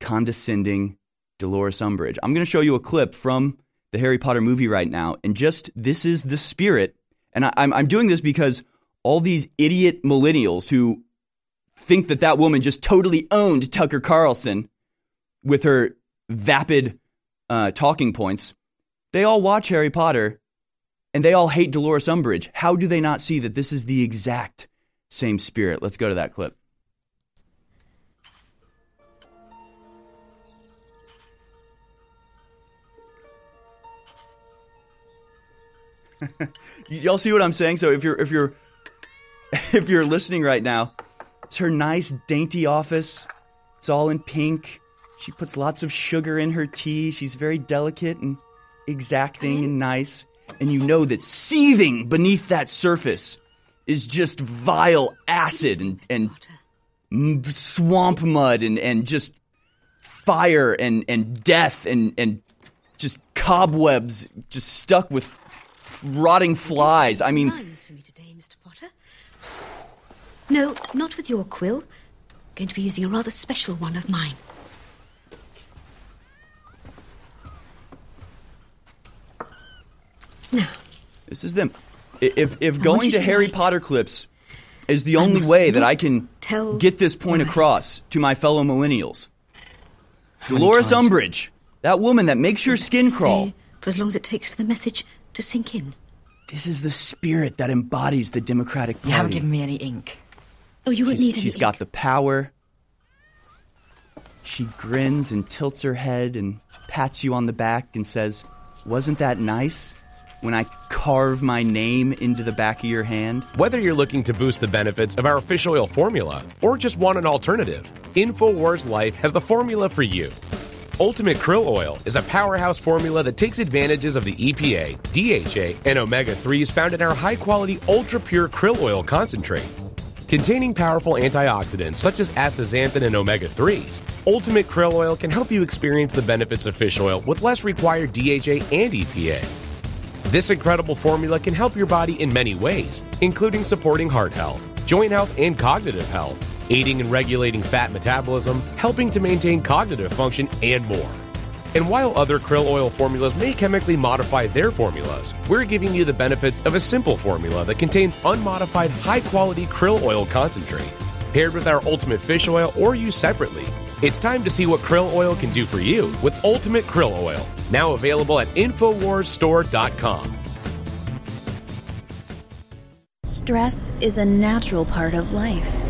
condescending Dolores Umbridge. I'm going to show you a clip from the Harry Potter movie right now, and just this is the spirit. And I, I'm I'm doing this because all these idiot millennials who think that that woman just totally owned Tucker Carlson with her vapid uh, talking points, they all watch Harry Potter and they all hate Dolores Umbridge. How do they not see that this is the exact same spirit? Let's go to that clip. Y'all see what I'm saying? So if you're if you're if you're listening right now, it's her nice dainty office. It's all in pink. She puts lots of sugar in her tea. She's very delicate and exacting and nice. And you know that seething beneath that surface is just vile acid and, and swamp mud and, and just fire and, and death and, and just cobwebs just stuck with rotting flies. I mean, Rhymes for me today, Mr. Potter. No, not with your quill. I'm Going to be using a rather special one of mine. Now, This is them. If if going to to Harry write. Potter clips is the I only way that I can tell get this point lies. across to my fellow millennials, Dolores? Umbridge, that woman that makes your skin crawl. for as long as it takes for the message to sink in. This is the spirit that embodies the Democratic Party. You haven't given me any ink. Oh, you wouldn't She's- need any She's got the power. She grins and tilts her head and pats you on the back and says, "Wasn't that nice?" When I carve my name into the back of your hand. Whether you're looking to boost the benefits of our fish oil formula or just want an alternative, InfoWars Life has the formula for you. Ultimate Krill Oil is a powerhouse formula that takes advantages of the EPA, DHA, and omega 3s found in our high quality, ultra pure krill oil concentrate. Containing powerful antioxidants such as astaxanthin and omega 3s, Ultimate Krill Oil can help you experience the benefits of fish oil with less required DHA and EPA. This incredible formula can help your body in many ways, including supporting heart health, joint health, and cognitive health, aiding in regulating fat metabolism, helping to maintain cognitive function, and more. And while other krill oil formulas may chemically modify their formulas, we're giving you the benefits of a simple formula that contains unmodified high quality krill oil concentrate. Paired with our ultimate fish oil or used separately, It's time to see what krill oil can do for you with Ultimate Krill Oil, now available at InfoWarsStore.com. Stress is a natural part of life.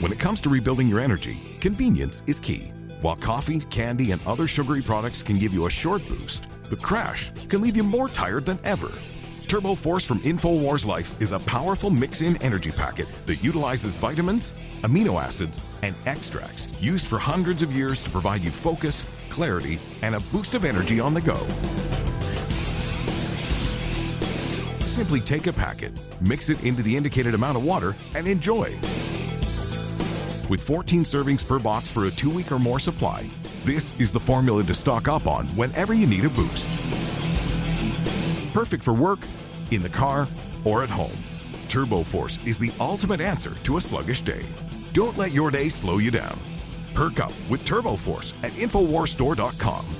When it comes to rebuilding your energy, convenience is key. While coffee, candy, and other sugary products can give you a short boost, the crash can leave you more tired than ever. Turbo Force from InfoWars Life is a powerful mix in energy packet that utilizes vitamins, amino acids, and extracts used for hundreds of years to provide you focus, clarity, and a boost of energy on the go. Simply take a packet, mix it into the indicated amount of water, and enjoy. With 14 servings per box for a two week or more supply, this is the formula to stock up on whenever you need a boost. Perfect for work, in the car, or at home. Turbo Force is the ultimate answer to a sluggish day. Don't let your day slow you down. Perk up with Turbo Force at InfoWarsStore.com.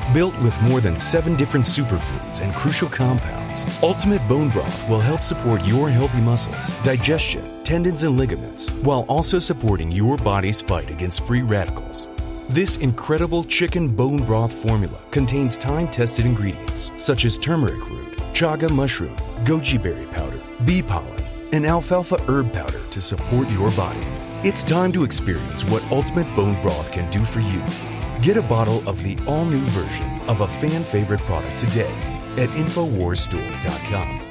Built with more than seven different superfoods and crucial compounds, Ultimate Bone Broth will help support your healthy muscles, digestion, tendons, and ligaments, while also supporting your body's fight against free radicals. This incredible chicken bone broth formula contains time tested ingredients such as turmeric root, chaga mushroom, goji berry powder, bee pollen, and alfalfa herb powder to support your body. It's time to experience what Ultimate Bone Broth can do for you. Get a bottle of the all new version of a fan favorite product today at InfoWarsStore.com.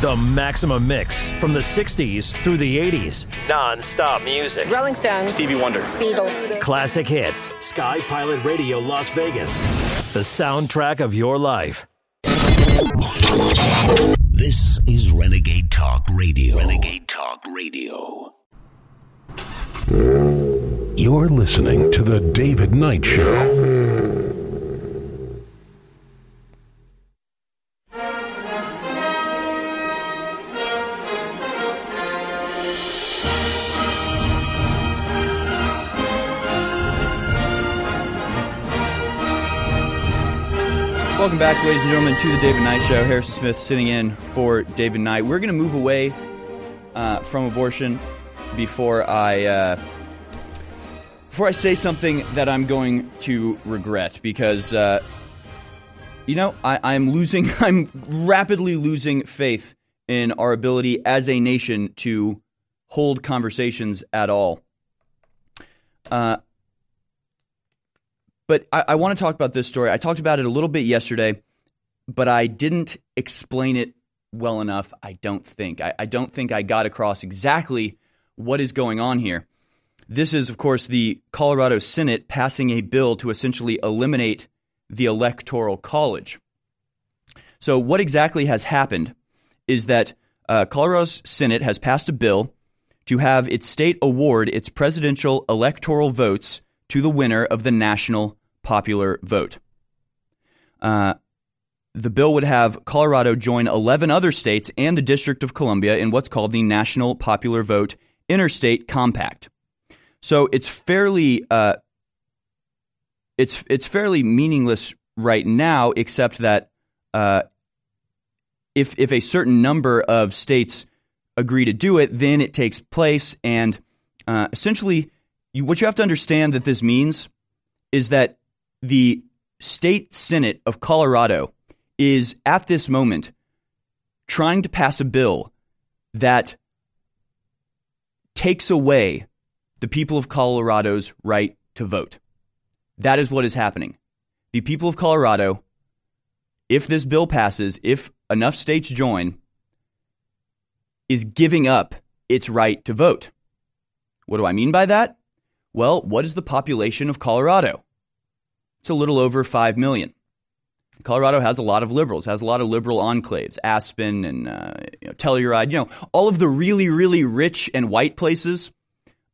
The Maximum Mix from the 60s through the 80s. Non stop music. Rolling Stones. Stevie Wonder. Beatles. Classic hits. Sky Pilot Radio Las Vegas. The soundtrack of your life. This is Renegade Talk Radio. Renegade Talk Radio. You're listening to The David Knight Show. Welcome back, ladies and gentlemen, to the David Knight Show. Harrison Smith sitting in for David Knight. We're going to move away uh, from abortion before I uh, before I say something that I'm going to regret because uh, you know I, I'm losing I'm rapidly losing faith in our ability as a nation to hold conversations at all. Uh, but I, I want to talk about this story. I talked about it a little bit yesterday, but I didn't explain it well enough. I don't think. I, I don't think I got across exactly what is going on here. This is, of course, the Colorado Senate passing a bill to essentially eliminate the Electoral College. So, what exactly has happened is that uh, Colorado's Senate has passed a bill to have its state award its presidential electoral votes to the winner of the national popular vote. Uh, the bill would have Colorado join 11 other states and the District of Columbia in what's called the national popular vote interstate compact. So it's fairly uh, it's it's fairly meaningless right now, except that uh, if if a certain number of states agree to do it, then it takes place, and uh, essentially, you, what you have to understand that this means is that the state senate of Colorado is at this moment trying to pass a bill that takes away the people of Colorado's right to vote. That is what is happening. The people of Colorado, if this bill passes, if enough states join, is giving up its right to vote. What do I mean by that? Well, what is the population of Colorado? It's a little over 5 million. Colorado has a lot of liberals, has a lot of liberal enclaves, Aspen and uh, you know, Telluride, you know, all of the really, really rich and white places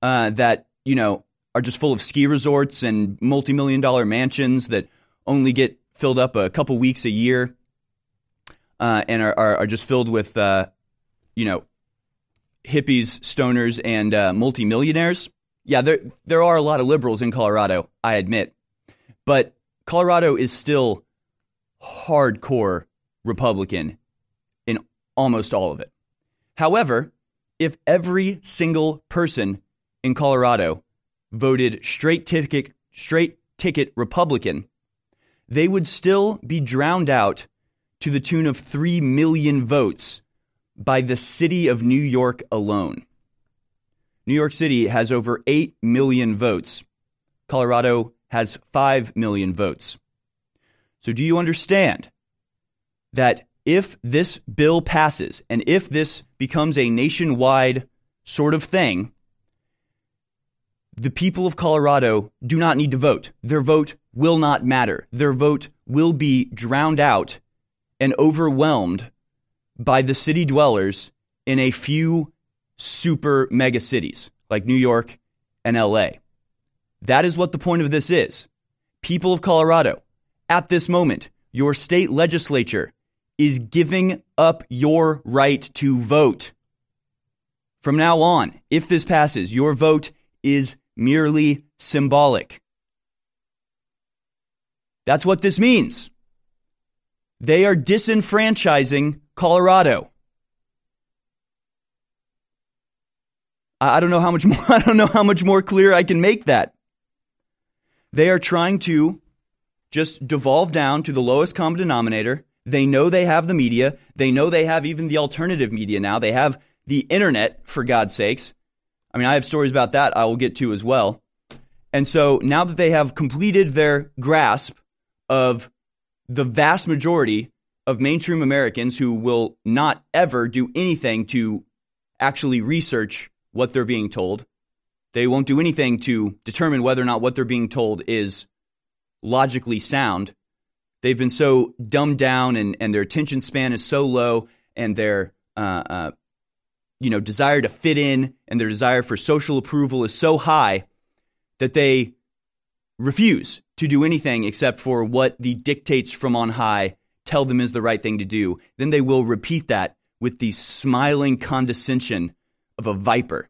uh, that, you know, are just full of ski resorts and multi million dollar mansions that only get filled up a couple weeks a year uh, and are, are, are, just filled with, uh, you know, hippies, stoners, and uh, multimillionaires. Yeah, there, there are a lot of liberals in Colorado, I admit. But Colorado is still hardcore Republican in almost all of it. However, if every single person in Colorado voted straight ticket straight ticket Republican, they would still be drowned out to the tune of 3 million votes by the city of New York alone. New York City has over 8 million votes. Colorado has 5 million votes. So, do you understand that if this bill passes and if this becomes a nationwide sort of thing, the people of Colorado do not need to vote. Their vote will not matter. Their vote will be drowned out and overwhelmed by the city dwellers in a few super mega cities like New York and LA. That is what the point of this is. People of Colorado, at this moment, your state legislature is giving up your right to vote. From now on, if this passes, your vote is merely symbolic. That's what this means. They are disenfranchising Colorado. I don't know how much more I don't know how much more clear I can make that. They are trying to just devolve down to the lowest common denominator. They know they have the media. They know they have even the alternative media now. They have the internet, for God's sakes. I mean, I have stories about that I will get to as well. And so now that they have completed their grasp of the vast majority of mainstream Americans who will not ever do anything to actually research what they're being told, they won't do anything to determine whether or not what they're being told is logically sound. They've been so dumbed down and, and their attention span is so low and their uh, uh, you know, desire to fit in and their desire for social approval is so high that they refuse to do anything except for what the dictates from on high tell them is the right thing to do. Then they will repeat that with the smiling condescension of a viper.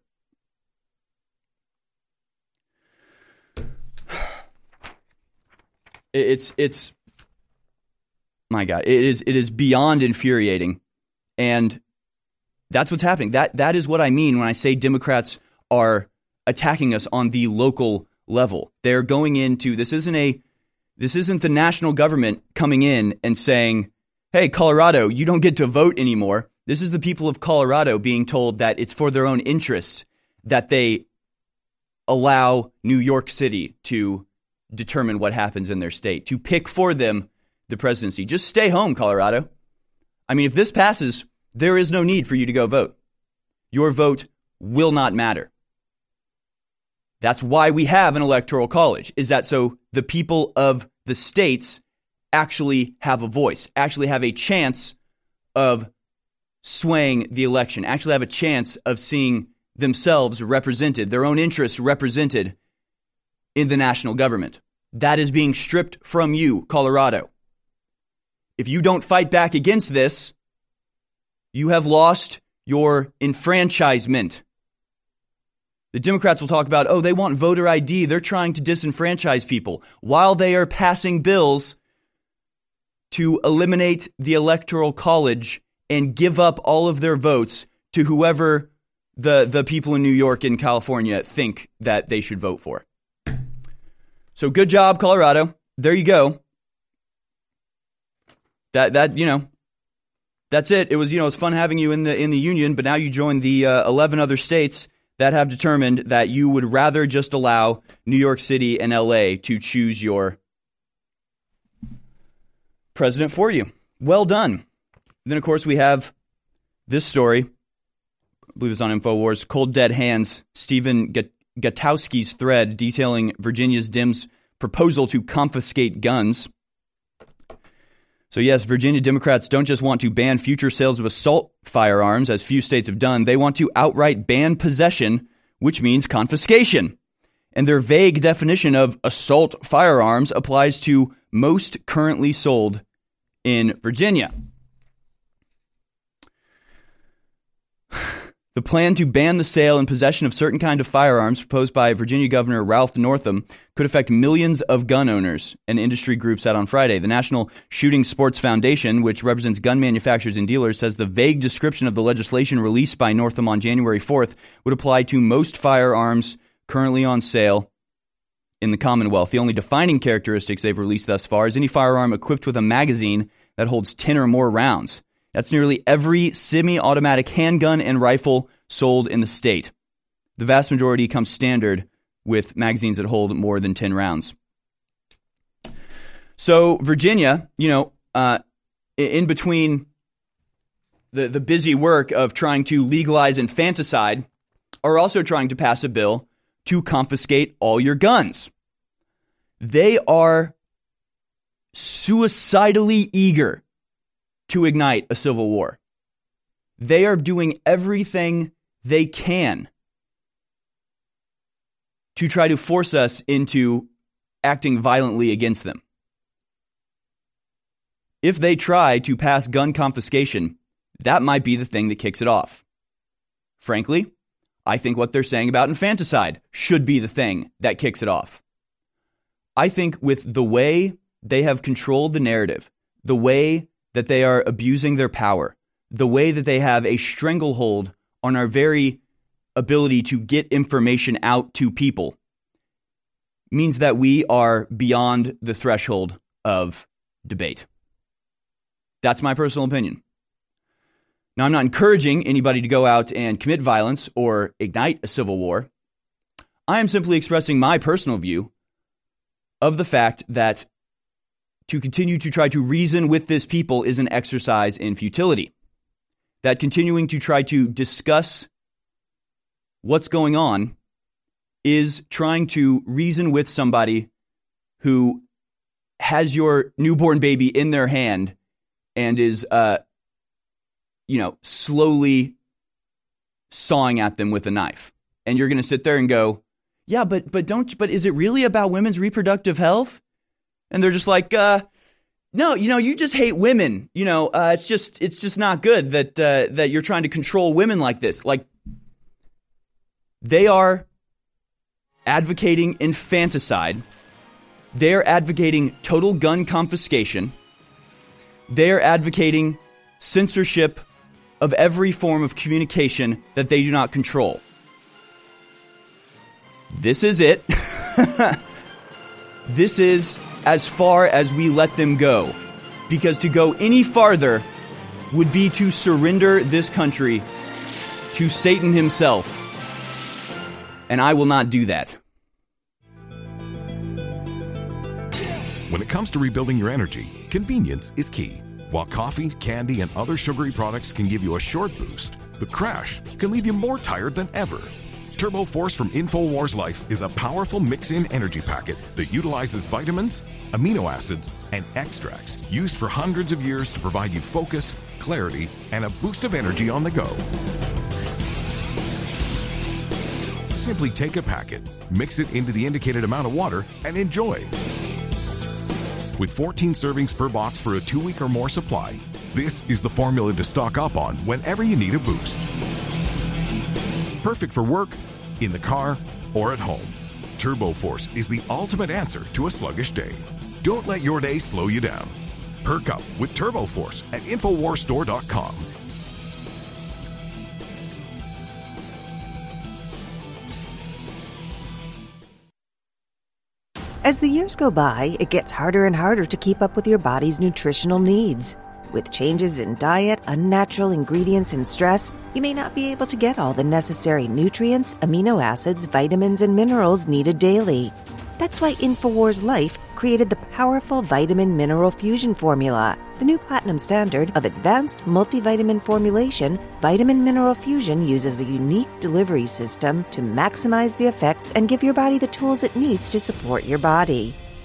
It's it's my God, it is it is beyond infuriating. And that's what's happening. That that is what I mean when I say Democrats are attacking us on the local level. They're going into this isn't a this isn't the national government coming in and saying, "Hey, Colorado, you don't get to vote anymore." This is the people of Colorado being told that it's for their own interests that they allow New York City to determine what happens in their state, to pick for them the presidency. Just stay home, Colorado. I mean, if this passes, there is no need for you to go vote. Your vote will not matter. That's why we have an electoral college, is that so the people of the states actually have a voice, actually have a chance of swaying the election, actually have a chance of seeing themselves represented, their own interests represented in the national government. That is being stripped from you, Colorado. If you don't fight back against this, you have lost your enfranchisement. The Democrats will talk about, oh, they want voter ID. They're trying to disenfranchise people while they are passing bills to eliminate the Electoral College and give up all of their votes to whoever the, the people in New York and California think that they should vote for. So good job, Colorado. There you go. That that you know, that's it. It was you know it's fun having you in the in the union, but now you join the uh, eleven other states that have determined that you would rather just allow New York City and LA to choose your president for you. Well done. then of course we have this story. I believe it's on Infowars. Cold dead hands. Stephen Gutowski's thread detailing Virginia's Dems' proposal to confiscate guns. So, yes, Virginia Democrats don't just want to ban future sales of assault firearms, as few states have done. They want to outright ban possession, which means confiscation. And their vague definition of assault firearms applies to most currently sold in Virginia. The plan to ban the sale and possession of certain kind of firearms proposed by Virginia Governor Ralph Northam could affect millions of gun owners, an industry group said on Friday. The National Shooting Sports Foundation, which represents gun manufacturers and dealers, says the vague description of the legislation released by Northam on January 4th would apply to most firearms currently on sale in the Commonwealth. The only defining characteristics they've released thus far is any firearm equipped with a magazine that holds 10 or more rounds. That's nearly every semi automatic handgun and rifle sold in the state. The vast majority comes standard with magazines that hold more than 10 rounds. So, Virginia, you know, uh, in between the, the busy work of trying to legalize infanticide, are also trying to pass a bill to confiscate all your guns. They are suicidally eager to ignite a civil war. They are doing everything they can to try to force us into acting violently against them. If they try to pass gun confiscation, that might be the thing that kicks it off. Frankly, I think what they're saying about infanticide should be the thing that kicks it off. I think with the way they have controlled the narrative, the way that they are abusing their power, the way that they have a stranglehold on our very ability to get information out to people means that we are beyond the threshold of debate. That's my personal opinion. Now, I'm not encouraging anybody to go out and commit violence or ignite a civil war. I am simply expressing my personal view of the fact that to continue to try to reason with this people is an exercise in futility. That continuing to try to discuss what's going on is trying to reason with somebody who has your newborn baby in their hand and is, uh, you know, slowly sawing at them with a knife. And you're going to sit there and go, yeah, but but don't but is it really about women's reproductive health? And they're just like, uh, no, you know, you just hate women. You know, uh, it's just it's just not good that uh, that you're trying to control women like this. Like they are advocating infanticide. They're advocating total gun confiscation. They're advocating censorship of every form of communication that they do not control. This is it. this is as far as we let them go. Because to go any farther would be to surrender this country to Satan himself. And I will not do that. When it comes to rebuilding your energy, convenience is key. While coffee, candy, and other sugary products can give you a short boost, the crash can leave you more tired than ever. Turbo Force from InfoWars Life is a powerful mix in energy packet that utilizes vitamins, amino acids, and extracts used for hundreds of years to provide you focus, clarity, and a boost of energy on the go. Simply take a packet, mix it into the indicated amount of water, and enjoy. With 14 servings per box for a two week or more supply, this is the formula to stock up on whenever you need a boost. Perfect for work in the car, or at home. TurboForce is the ultimate answer to a sluggish day. Don't let your day slow you down. Perk up with TurboForce at InfoWarsStore.com. As the years go by, it gets harder and harder to keep up with your body's nutritional needs. With changes in diet, unnatural ingredients, and stress, you may not be able to get all the necessary nutrients, amino acids, vitamins, and minerals needed daily. That's why InfoWars Life created the powerful vitamin mineral fusion formula. The new platinum standard of advanced multivitamin formulation, Vitamin Mineral Fusion uses a unique delivery system to maximize the effects and give your body the tools it needs to support your body.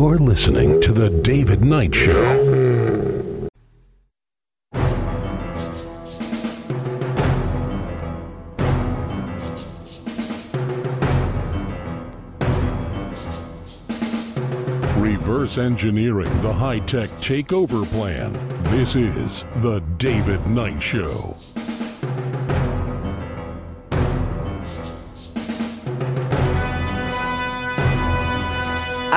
You're listening to The David Knight Show. Reverse engineering the high tech takeover plan. This is The David Knight Show.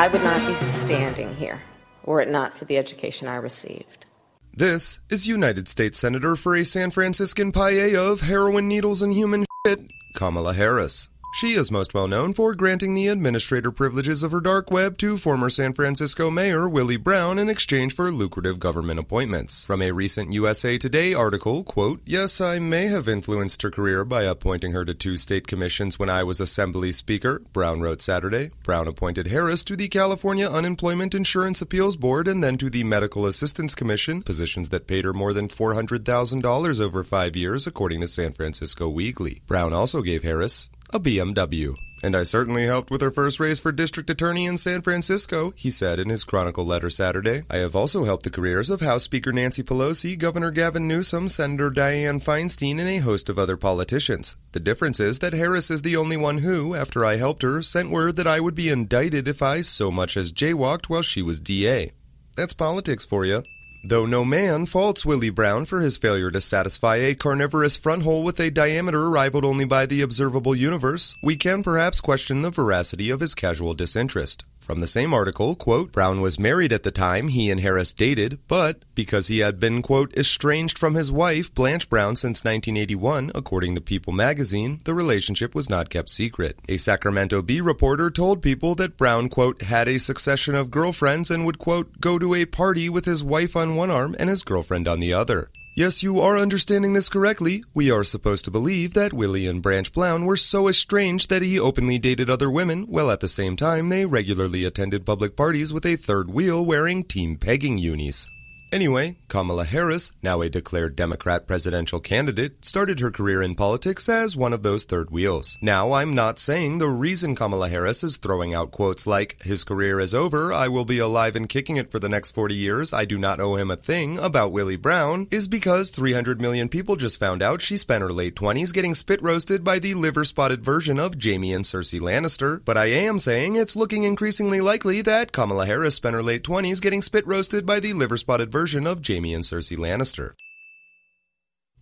I would not be standing here were it not for the education I received. This is United States Senator for a San Franciscan paella of heroin needles and human shit, Kamala Harris. She is most well known for granting the administrator privileges of her dark web to former San Francisco Mayor Willie Brown in exchange for lucrative government appointments. From a recent USA Today article, quote, Yes, I may have influenced her career by appointing her to two state commissions when I was Assembly Speaker, Brown wrote Saturday. Brown appointed Harris to the California Unemployment Insurance Appeals Board and then to the Medical Assistance Commission, positions that paid her more than $400,000 over five years, according to San Francisco Weekly. Brown also gave Harris a BMW. And I certainly helped with her first race for district attorney in San Francisco, he said in his Chronicle letter Saturday. I have also helped the careers of House Speaker Nancy Pelosi, Governor Gavin Newsom, Senator Dianne Feinstein, and a host of other politicians. The difference is that Harris is the only one who, after I helped her, sent word that I would be indicted if I so much as jaywalked while she was DA. That's politics for you. Though no man faults Willie Brown for his failure to satisfy a carnivorous front hole with a diameter rivaled only by the observable universe, we can perhaps question the veracity of his casual disinterest. From the same article, quote, Brown was married at the time he and Harris dated, but because he had been, quote, estranged from his wife, Blanche Brown, since 1981, according to People magazine, the relationship was not kept secret. A Sacramento Bee reporter told People that Brown, quote, had a succession of girlfriends and would, quote, go to a party with his wife on one arm and his girlfriend on the other. Yes, you are understanding this correctly. We are supposed to believe that Willie and Blanche Brown were so estranged that he openly dated other women, while at the same time they regularly attended public parties with a third wheel wearing team pegging unis. Anyway, Kamala Harris, now a declared Democrat presidential candidate, started her career in politics as one of those third wheels. Now, I'm not saying the reason Kamala Harris is throwing out quotes like, his career is over, I will be alive and kicking it for the next 40 years, I do not owe him a thing, about Willie Brown, is because 300 million people just found out she spent her late 20s getting spit roasted by the liver spotted version of Jamie and Cersei Lannister. But I am saying it's looking increasingly likely that Kamala Harris spent her late 20s getting spit roasted by the liver spotted version version of Jamie and Cersei Lannister.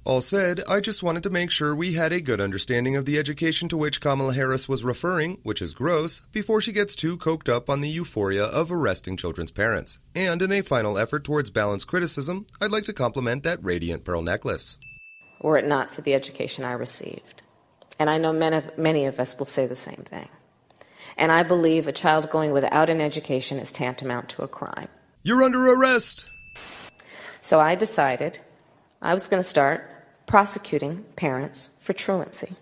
All said, I just wanted to make sure we had a good understanding of the education to which Kamala Harris was referring, which is gross, before she gets too coked up on the euphoria of arresting children's parents. And in a final effort towards balanced criticism, I'd like to compliment that radiant pearl necklace. Were it not for the education I received. And I know many of, many of us will say the same thing. And I believe a child going without an education is tantamount to a crime. You're under arrest! So I decided I was going to start prosecuting parents for truancy.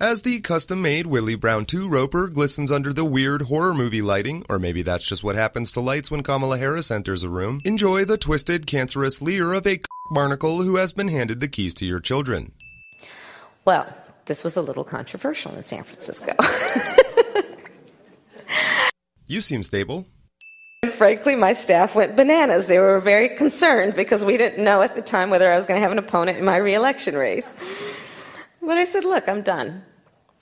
As the custom made Willie Brown 2 roper glistens under the weird horror movie lighting, or maybe that's just what happens to lights when Kamala Harris enters a room, enjoy the twisted, cancerous leer of a barnacle who has been handed the keys to your children. Well, this was a little controversial in San Francisco. you seem stable. Frankly, my staff went bananas. They were very concerned because we didn't know at the time whether I was going to have an opponent in my reelection race. But I said, look, I'm done.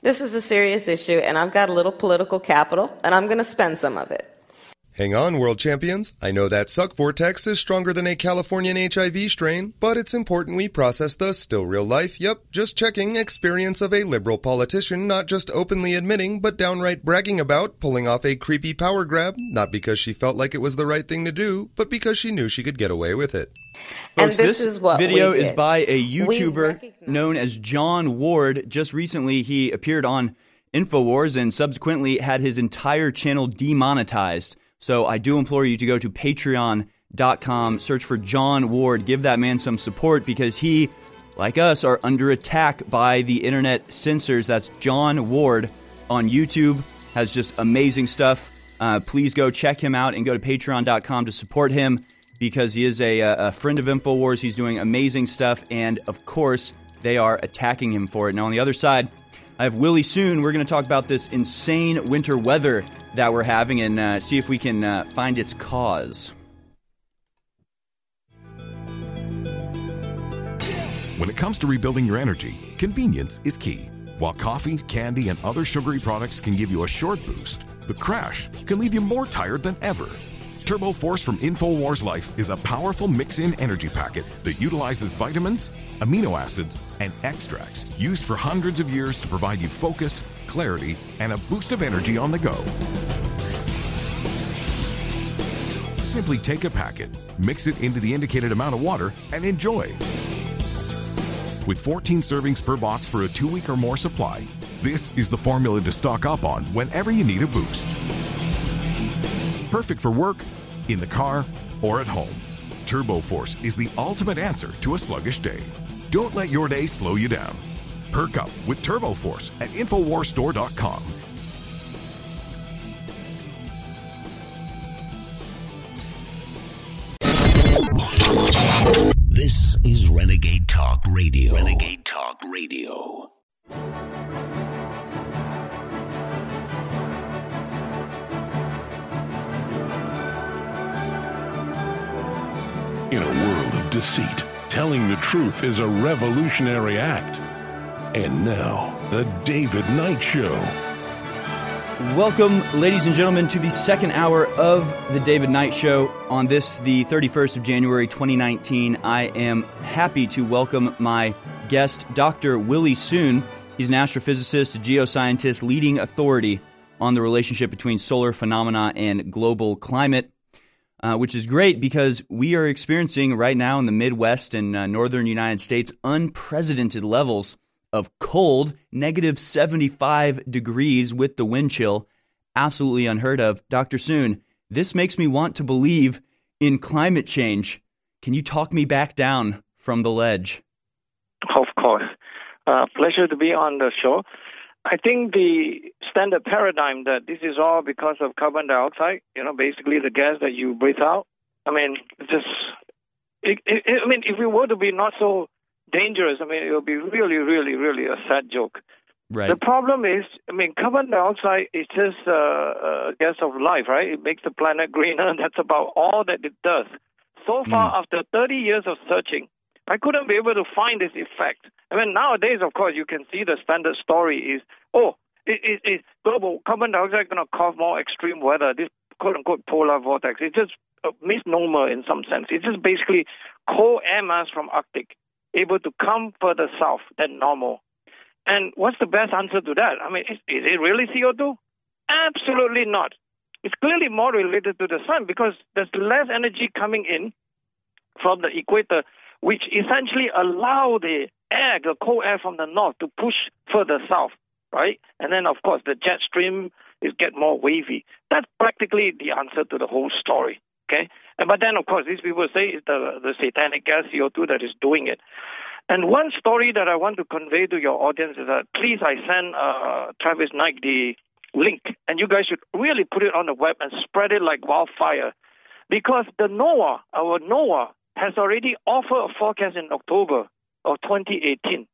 This is a serious issue, and I've got a little political capital, and I'm going to spend some of it. Hang on, world champions. I know that suck vortex is stronger than a Californian HIV strain, but it's important we process the still real life, yep, just checking experience of a liberal politician not just openly admitting, but downright bragging about pulling off a creepy power grab, not because she felt like it was the right thing to do, but because she knew she could get away with it. Folks, this this, is what video is by a YouTuber known as John Ward. Just recently, he appeared on InfoWars and subsequently had his entire channel demonetized. So I do implore you to go to patreon.com, search for John Ward, give that man some support because he, like us, are under attack by the internet censors. That's John Ward on YouTube, has just amazing stuff. Uh, please go check him out and go to patreon.com to support him because he is a, a friend of InfoWars. He's doing amazing stuff, and of course, they are attacking him for it. Now, on the other side, I have Willie Soon. We're going to talk about this insane winter weather that we're having and uh, see if we can uh, find its cause. When it comes to rebuilding your energy, convenience is key. While coffee, candy, and other sugary products can give you a short boost, the crash can leave you more tired than ever. Turbo Force from InfoWars Life is a powerful mix in energy packet that utilizes vitamins, amino acids, and extracts used for hundreds of years to provide you focus, clarity, and a boost of energy on the go. Simply take a packet, mix it into the indicated amount of water, and enjoy. With 14 servings per box for a two week or more supply, this is the formula to stock up on whenever you need a boost. Perfect for work, in the car, or at home. Turbo Force is the ultimate answer to a sluggish day. Don't let your day slow you down. Perk up with Turbo Force at InfoWarsStore.com. This is Renegade Talk Radio. Renegade Talk Radio. In a world of deceit, telling the truth is a revolutionary act. And now, The David Knight Show. Welcome, ladies and gentlemen, to the second hour of the David Knight Show. On this, the 31st of January 2019, I am happy to welcome my guest, Dr. Willie Soon. He's an astrophysicist, a geoscientist, leading authority on the relationship between solar phenomena and global climate. Uh, which is great because we are experiencing right now in the Midwest and uh, northern United States unprecedented levels of cold, negative 75 degrees with the wind chill. Absolutely unheard of. Dr. Soon, this makes me want to believe in climate change. Can you talk me back down from the ledge? Of course. Uh, pleasure to be on the show. I think the standard paradigm that this is all because of carbon dioxide, you know, basically the gas that you breathe out. I mean, just, it, it, I mean, if it were to be not so dangerous, I mean, it would be really, really, really a sad joke. Right. The problem is, I mean, carbon dioxide is just uh, a gas of life, right? It makes the planet greener. That's about all that it does. So far, after 30 years of searching, I couldn't be able to find this effect. I mean, nowadays, of course, you can see the standard story is, oh, it, it, global carbon dioxide going to cause more extreme weather, this quote-unquote polar vortex. It's just a misnomer in some sense. It's just basically cold air mass from Arctic able to come further south than normal. And what's the best answer to that? I mean, is, is it really CO2? Absolutely not. It's clearly more related to the sun because there's less energy coming in from the equator, which essentially allow the air, the cold air from the north, to push further south, right? And then, of course, the jet stream is get more wavy. That's practically the answer to the whole story. Okay, and but then of course these people say it's the the satanic gas CO2 that is doing it. And one story that I want to convey to your audience is that please, I send uh, Travis Knight the link, and you guys should really put it on the web and spread it like wildfire, because the NOAA, our NOAA, has already offered a forecast in October of 2018.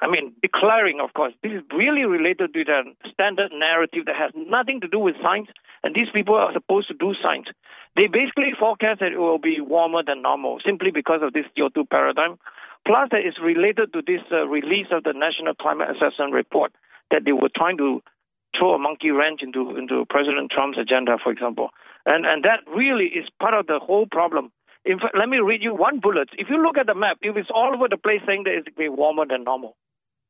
I mean, declaring, of course, this is really related to the standard narrative that has nothing to do with science, and these people are supposed to do science. They basically forecast that it will be warmer than normal simply because of this CO2 paradigm. Plus, that is related to this uh, release of the National Climate Assessment Report that they were trying to throw a monkey wrench into into President Trump's agenda, for example. And and that really is part of the whole problem. In fact, let me read you one bullet. If you look at the map, it is all over the place saying that it's going to be warmer than normal.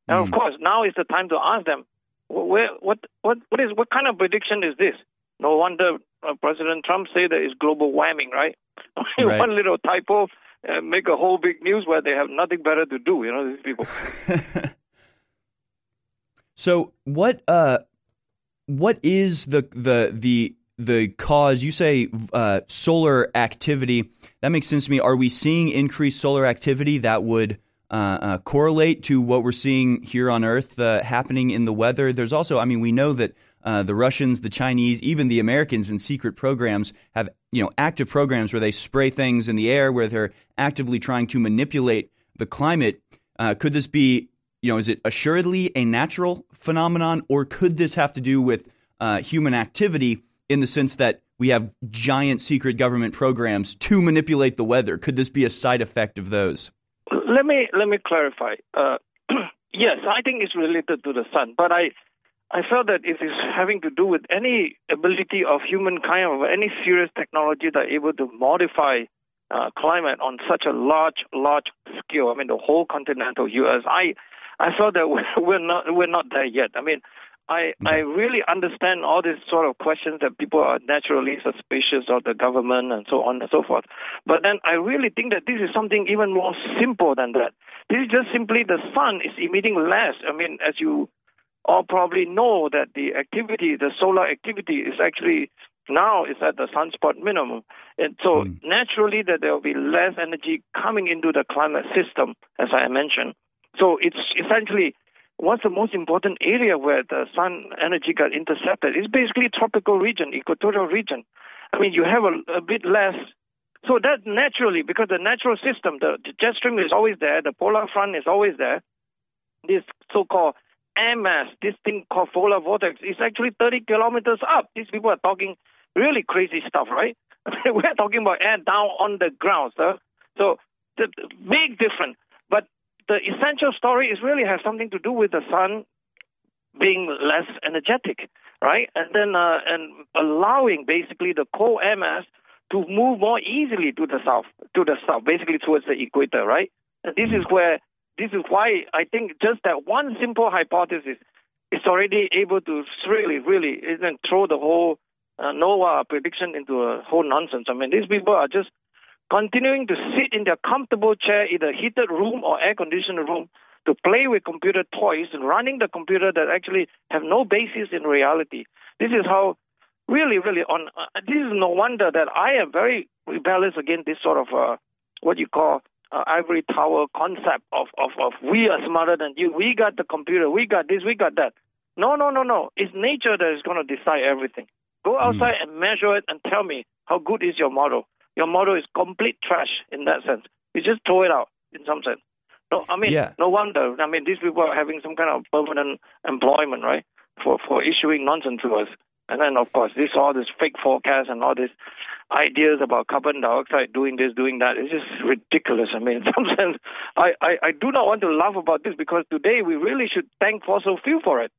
And of course, now is the time to ask them, where, what, what, what is, what kind of prediction is this? No wonder uh, President Trump said that it's global warming, right? Right. One little typo, uh, make a whole big news where they have nothing better to do. You know, these people. So what uh what is the the the the cause? You say uh, solar activity. That makes sense to me. Are we seeing increased solar activity that would uh, uh, correlate to what we're seeing here on Earth uh, happening in the weather? There's also, I mean, we know that uh, the Russians, the Chinese, even the Americans in secret programs have you know active programs where they spray things in the air, where they're actively trying to manipulate the climate. Uh, could this be you know, is it assuredly a natural phenomenon, or could this have to do with uh, human activity in the sense that we have giant secret government programs to manipulate the weather? Could this be a side effect of those? Let me let me clarify. Uh, yes, I think it's related to the sun, but I I felt that if it's having to do with any ability of humankind or any serious technology that able to modify uh, climate on such a large large scale, I mean the whole continental U.S. I I felt that we're not we're not there yet. I mean, I I really understand all these sort of questions that people are naturally suspicious of the government and so on and so forth. But then I really think that this is something even more simple than that. This is just simply the sun is emitting less. I mean, as you all probably know that the activity, the solar activity, is actually now is at the sunspot minimum, and so hmm. naturally that there will be less energy coming into the climate system, as I mentioned. So it's essentially what's the most important area where the sun energy got intercepted? It's basically tropical region, equatorial region. I mean, you have a, a bit less. So that naturally, because the natural system, the, the jet stream is always there, the polar front is always there. This so-called air mass, this thing called polar vortex, is actually 30 kilometers up. These people are talking really crazy stuff, right? We're talking about air down on the ground, sir. So the the big difference. The essential story is really has something to do with the sun being less energetic, right? And then uh, and allowing basically the cold air mass to move more easily to the south, to the south, basically towards the equator, right? And this is where this is why I think just that one simple hypothesis is already able to really, really even throw the whole uh, NOAA prediction into a whole nonsense. I mean, these people are just continuing to sit in their comfortable chair in a heated room or air conditioned room to play with computer toys and running the computer that actually have no basis in reality. This is how really, really on. Uh, this is no wonder that I am very rebellious against this sort of uh, what you call uh, ivory tower concept of, of of we are smarter than you. We got the computer. We got this. We got that. No, no, no, no. It's nature that is going to decide everything. Go outside and measure it and tell me how good is your model. Your model is complete trash in that sense. You just throw it out in some sense. No, I mean, Yeah. no wonder. I mean, these people are having some kind of permanent employment, right, for for issuing nonsense to us. And then, of course, this all this fake forecast and all this ideas about carbon dioxide doing this, doing that. It's just ridiculous. I mean, in some sense, I, I, I do not want to laugh about this because today we really should thank fossil fuel for it.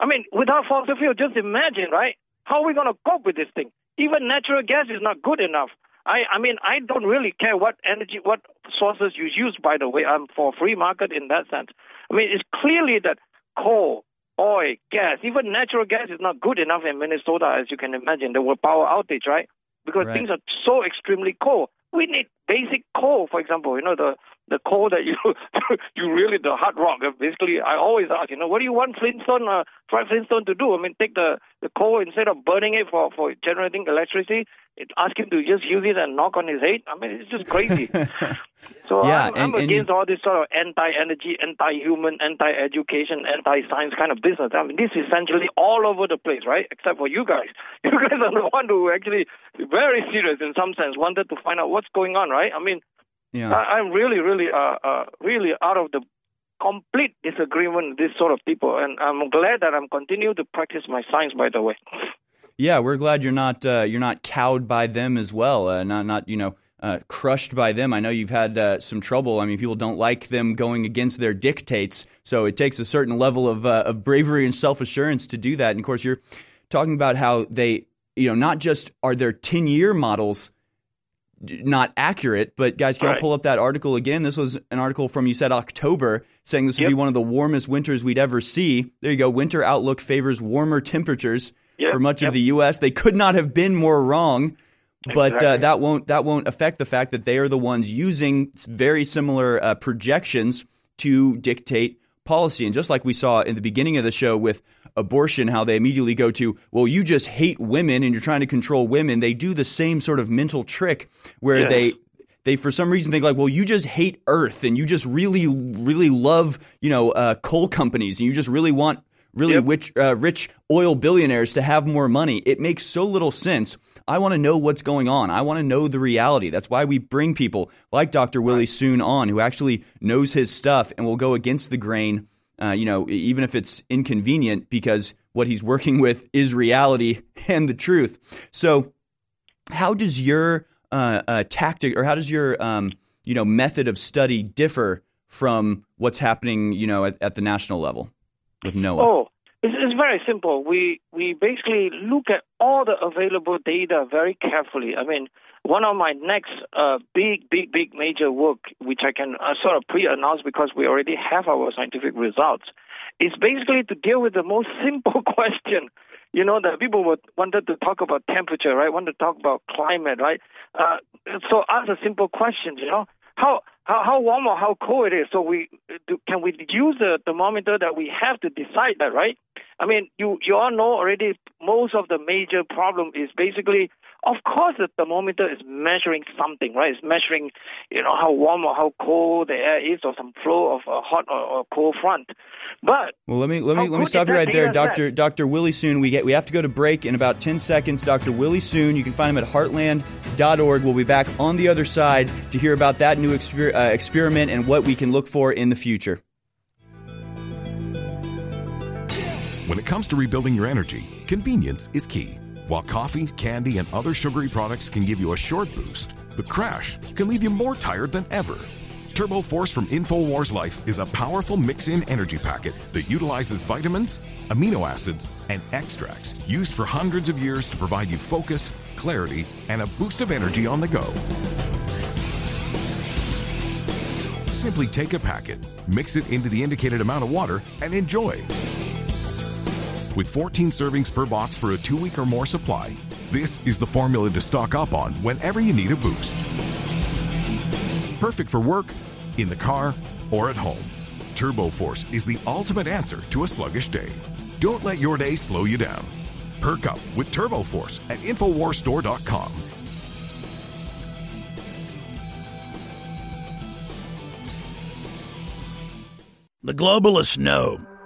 I mean, without fossil fuel, just imagine, right? How are we going to cope with this thing? Even natural gas is not good enough. I, I mean, I don't really care what energy, what sources you use. By the way, I'm for free market in that sense. I mean, it's clearly that coal, oil, gas, even natural gas is not good enough in Minnesota, as you can imagine. There were power outage, right? Because Right. things are so extremely cold. We need basic coal, for example. You know, the the coal that you you really the hard rock. Basically, I always ask, you know, what do you want Flintstone, uh, Fred Flintstone to do? I mean, take the the coal instead of burning it for for generating electricity, it, ask him to just use it and knock on his head. I mean, it's just crazy. so Yeah, I'm, and- I'm against you- all this sort of anti-energy, anti-human, anti-education, anti-science kind of business. I mean, this is essentially all over the place, right? Except for you guys. You guys are the one who actually very serious in some sense, wanted to find out what's going on, right? I mean, Yeah. I, I'm really, really, uh, uh, really out of the complete disagreement with this sort of people, and I'm glad that I'm continuing to practice my science. By the way, Yeah, we're glad you're not uh, you're not cowed by them as well. Uh, not not you know uh, crushed by them. I know you've had uh, some trouble. I mean, people don't like them going against their dictates. So it takes a certain level of uh, of bravery and self assurance to do that. And of course, you're talking about how they you know not just are their ten year models not accurate, but guys, can I Right. pull up that article again? This was an article from you said October saying this would be one of the warmest winters we'd ever see. There you go. Winter outlook favors warmer temperatures Yep, for much yep. of the U.S. They could not have been more wrong. But uh, that won't that won't affect the fact that they are the ones using very similar uh, projections to dictate policy. And just like we saw in the beginning of the show with abortion, how they immediately go to, well, you just hate women and you're trying to control women. They do the same sort of mental trick where Yeah. they they for some reason think like, well, you just hate Earth and you just really really love you know uh, coal companies and you just really want really rich, uh, rich oil billionaires to have more money. It makes so little sense. I want to know what's going on. I want to know the reality. That's why we bring people like Dr. Willie Soon on, who actually knows his stuff and will go against the grain. Uh, you know, even if it's inconvenient, because what he's working with is reality and the truth. So, how does your uh, uh, tactic or how does your um, you know method of study differ from what's happening you know at, at the national level with NOAA? Oh, it's, it's very simple. We we basically look at all the available data very carefully. I mean, one of my next uh, big, big, big major work, which I can uh, sort of pre-announce because we already have our scientific results, is basically to deal with the most simple question. You know, that people would, wanted to talk about temperature, right? Want to talk about climate, right? Uh, so ask a simple question. You know, how how how warm or how cold it is. So we do, can we use the thermometer that we have to decide that, right? I mean, you you all know already. Most of the major problem is basically, of course, the thermometer is measuring something, right? It's measuring, you know, how warm or how cold the air is, or some flow of a hot or, or cold front. But Well, let me let me let me stop you right there. Doctor Doctor Willie Soon. We get we have to go to break in about ten seconds. Doctor Willie Soon. You can find him at Heartland.org. We'll be back on the other side to hear about that new exper- uh, experiment and what we can look for in the future. When it comes to rebuilding your energy, convenience is key. While coffee, candy, and other sugary products can give you a short boost, the crash can leave you more tired than ever. Turbo Force from InfoWars Life is a powerful mix in energy packet that utilizes vitamins, amino acids, and extracts used for hundreds of years to provide you focus, clarity, and a boost of energy on the go. Simply take a packet, mix it into the indicated amount of water, and enjoy. With 14 servings per box for a two week or more supply, this is the formula to stock up on whenever you need a boost. Perfect for work, in the car, or at home. Turbo Force is the ultimate answer to a sluggish day. Don't let your day slow you down. Perk up with Turbo Force at InfoWarsStore.com. The globalists know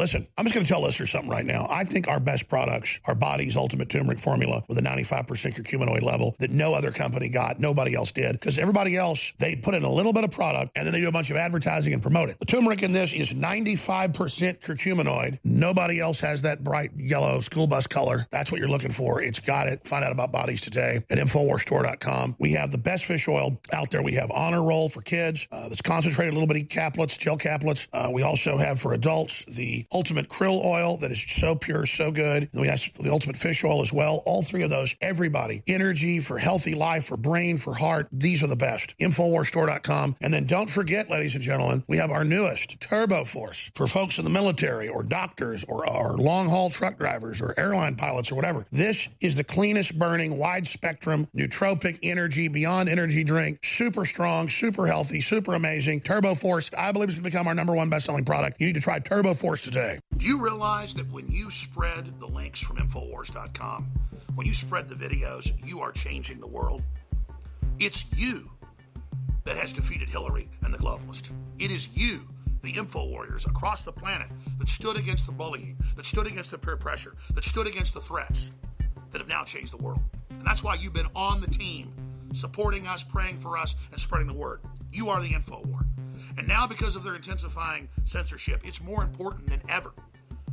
Listen, I'm just going to tell listeners something right now. I think our best products are Body's Ultimate Turmeric Formula with a 95% curcuminoid level that no other company got, nobody else did. Because everybody else, they put in a little bit of product and then they do a bunch of advertising and promote it. The turmeric in this is 95% curcuminoid. Nobody else has that bright yellow school bus color. That's what you're looking for. It's got it. Find out about Bodies today at InfoWarsStore.com. We have the best fish oil out there. We have Honor Roll for kids. Uh, concentrated a little bitty caplets, gel caplets. Uh, we also have for adults the ultimate krill oil that is so pure, so good. We have the ultimate fish oil as well. All three of those, everybody. Energy for healthy life, for brain, for heart. These are the best. Infowarstore.com. And then don't forget, ladies and gentlemen, we have our newest Turbo Force for folks in the military or doctors or, or long haul truck drivers or airline pilots or whatever. This is the cleanest burning, wide spectrum, nootropic energy, beyond energy drink. Super strong, super healthy, super amazing. Turbo Force, I believe, is going to become our number one best selling product. You need to try Turbo Force today. Do you realize that when you spread the links from Infowars.com, when you spread the videos, you are changing the world? It's you that has defeated Hillary and the globalists. It is you, the info warriors across the planet, that stood against the bullying, that stood against the peer pressure, that stood against the threats, that have now changed the world. And that's why you've been on the team, supporting us, praying for us, and spreading the word. You are the info war. And now, because of their intensifying censorship, it's more important than ever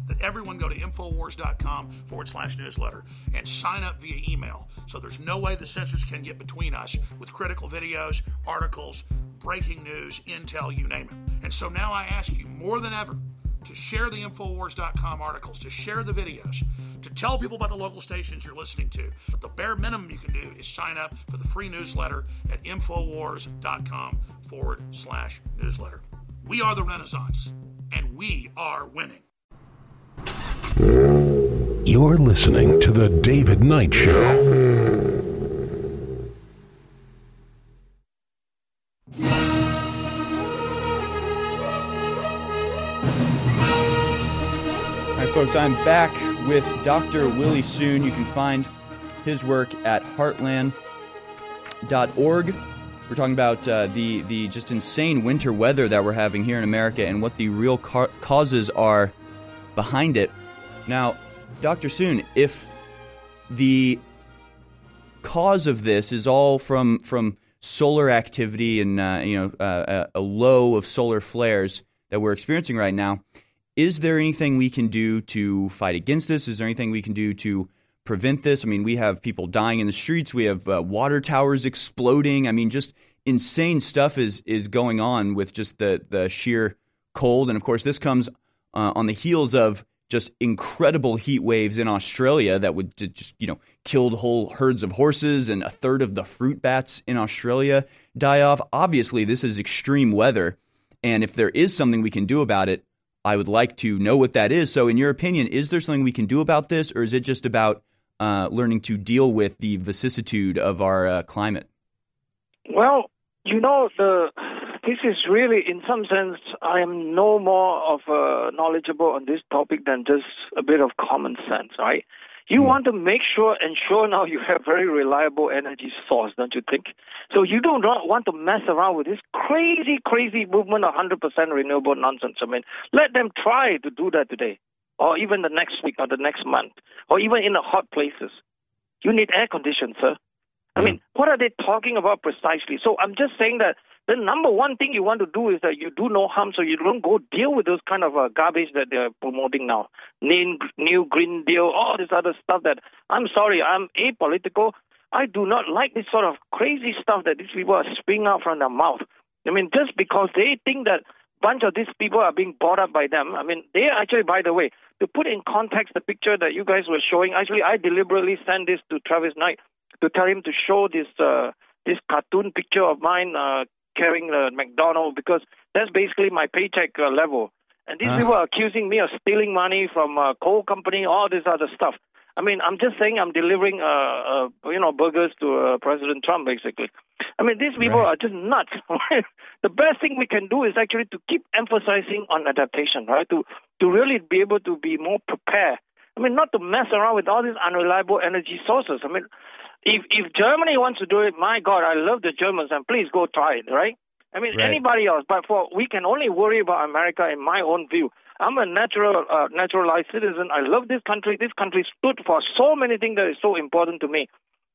that everyone go to Infowars.com forward slash newsletter and sign up via email. So there's no way the censors can get between us with critical videos, articles, breaking news, intel, you name it. And so now I ask you more than ever to share the Infowars.com articles, to share the videos, to tell people about the local stations you're listening to. But the bare minimum you can do is sign up for the free newsletter at Infowars.com forward slash newsletter. We are the Renaissance, and we are winning. You're listening to The David Knight Show. Folks, I'm back with Dr. Willie Soon. You can find his work at heartland.org. We're talking about uh, the, the just insane winter weather that we're having here in America and what the real ca- causes are behind it. Now, Dr. Soon, if the cause of this is all from from solar activity and uh, you know uh, a low of solar flares that we're experiencing right now, is there anything we can do to fight against this? Is there anything we can do to prevent this? I mean, we have people dying in the streets. We have uh, water towers exploding. I mean, just insane stuff is is going on with just the the sheer cold. And of course, this comes uh, on the heels of just incredible heat waves in Australia that would just you know killed whole herds of horses and a third of the fruit bats in Australia die off. Obviously, this is extreme weather, and if there is something we can do about it, I would like to know what that is. So, in your opinion, is there something we can do about this, or is it just about uh, learning to deal with the vicissitude of our uh, climate? Well, you know, the this is really, in some sense, I am no more of uh, knowledgeable on this topic than just a bit of common sense, right? You hmm. want to make sure, ensure now you have very reliable energy source, don't you think? So you don't want to mess around with this crazy, crazy movement of 100% renewable nonsense. I mean, let them try to do that today, or even the next week, or the next month, or even in the hot places. You need air conditioning, sir. I hmm. mean, what are they talking about precisely? So I'm just saying that the number one thing you want to do is that you do no harm so you don't go deal with those kind of uh, garbage that they're promoting now. New, new Green Deal, all this other stuff that, I'm sorry, I'm apolitical. I do not like this sort of crazy stuff that these people are spewing out from their mouth. I mean, just because they think that bunch of these people are being bought up by them. I mean, they actually, by the way, to put in context the picture that you guys were showing, actually, I deliberately sent this to Travis Knight to tell him to show this uh, this cartoon picture of mine uh, carrying the McDonald because that's basically my paycheck uh, level. And these uh. people are accusing me of stealing money from a coal company, all this other stuff. I mean, I'm just saying I'm delivering, uh, uh, you know, burgers to uh, President Trump, basically. I mean, these people right. are just nuts. the best thing we can do is actually to keep emphasizing on adaptation, right? To to really be able to be more prepared. I mean, not to mess around with all these unreliable energy sources. I mean, If if Germany wants to do it, my God, I love the Germans, and please go try it, right? I mean, Right. anybody else, but for we can only worry about America in my own view. I'm a natural, uh, naturalized citizen. I love this country. This country stood for so many things that is so important to me.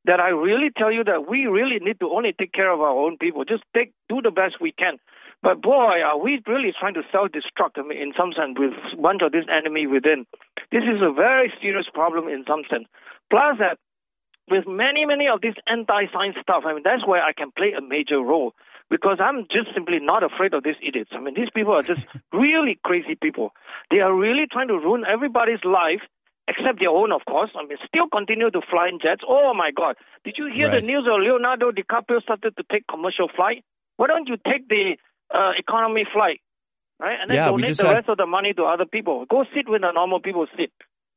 That I really tell you that we really need to only take care of our own people. Just take, do the best we can. But boy, are we really trying to self-destruct I mean, in some sense with a bunch of this enemy within. This is a very serious problem in some sense. Plus that with many, many of this anti-science stuff, I mean, that's where I can play a major role because I'm just simply not afraid of these idiots. I mean, these people are just really crazy people. They are really trying to ruin everybody's life except their own, of course. I mean, still continue to fly in jets. Oh my God! Did you hear Right. the news of Leonardo DiCaprio started to take commercial flight? Why don't you take the uh, economy flight, right? And then Yeah, donate the had- rest of the money to other people. Go sit when the normal people sit.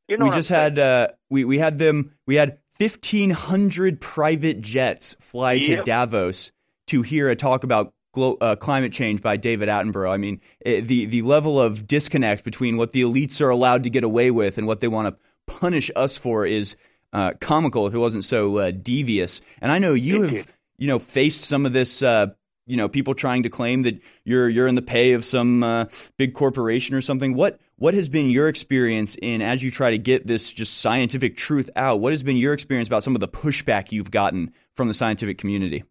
You know we just had uh, we we had them we had fifteen hundred private jets fly to Davos to hear a talk about glo- uh, climate change by David Attenborough. I mean, eh, the the level of disconnect between what the elites are allowed to get away with and what they want to punish us for is uh, comical. If it wasn't so uh, devious, and I know you have you know faced some of this. Uh, you know, people trying to claim that you're you're in the pay of some uh, big corporation or something. What what has been your experience in as you try to get this just scientific truth out? What has been your experience about some of the pushback you've gotten from the scientific community?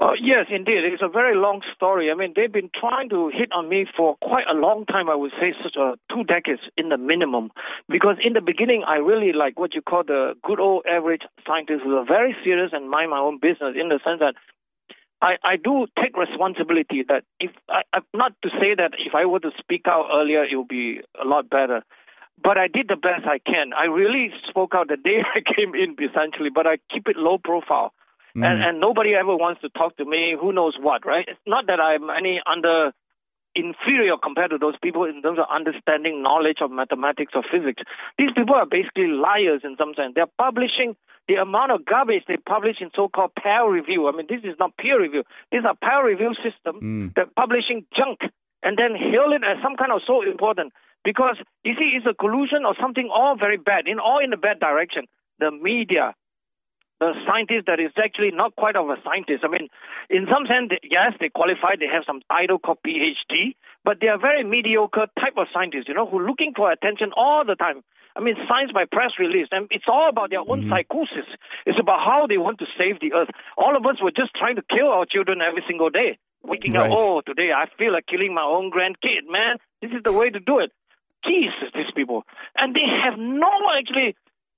Uh, yes, indeed. It's a very long story. I mean, they've been trying to hit on me for quite a long time, I would say, such a two decades in the minimum. Because in the beginning, I really like what you call the good old average scientist who are very serious and mind my own business in the sense that I, I do take responsibility that if I, I not to say that if I were to speak out earlier it would be a lot better. But I did the best I can. I really spoke out the day I came in essentially, but I keep it low profile. Mm. And and nobody ever wants to talk to me, who knows what, right? It's not that I'm any under inferior compared to those people in terms of understanding knowledge of mathematics or physics. These people are basically liars in some sense. They're publishing the amount of garbage they publish in so-called peer review. I mean, this is not peer review. These are peer review system. Mm. They're publishing junk and then hail it as some kind of so important because you see, it's a collusion or something all very bad, in all in the bad direction. The media, the scientist that is actually not quite of a scientist. I mean, in some sense, yes, they qualify, they have some title called PhD, but they are very mediocre type of scientists, you know, who are looking for attention all the time. I mean, science by press release, and it's all about their own mm-hmm. psychosis. It's about how they want to save the earth. All of us were just trying to kill our children every single day. Waking Right. up, oh, today I feel like killing my own grandkid, man. This is the way to do it. Jesus, these people. And they have no actually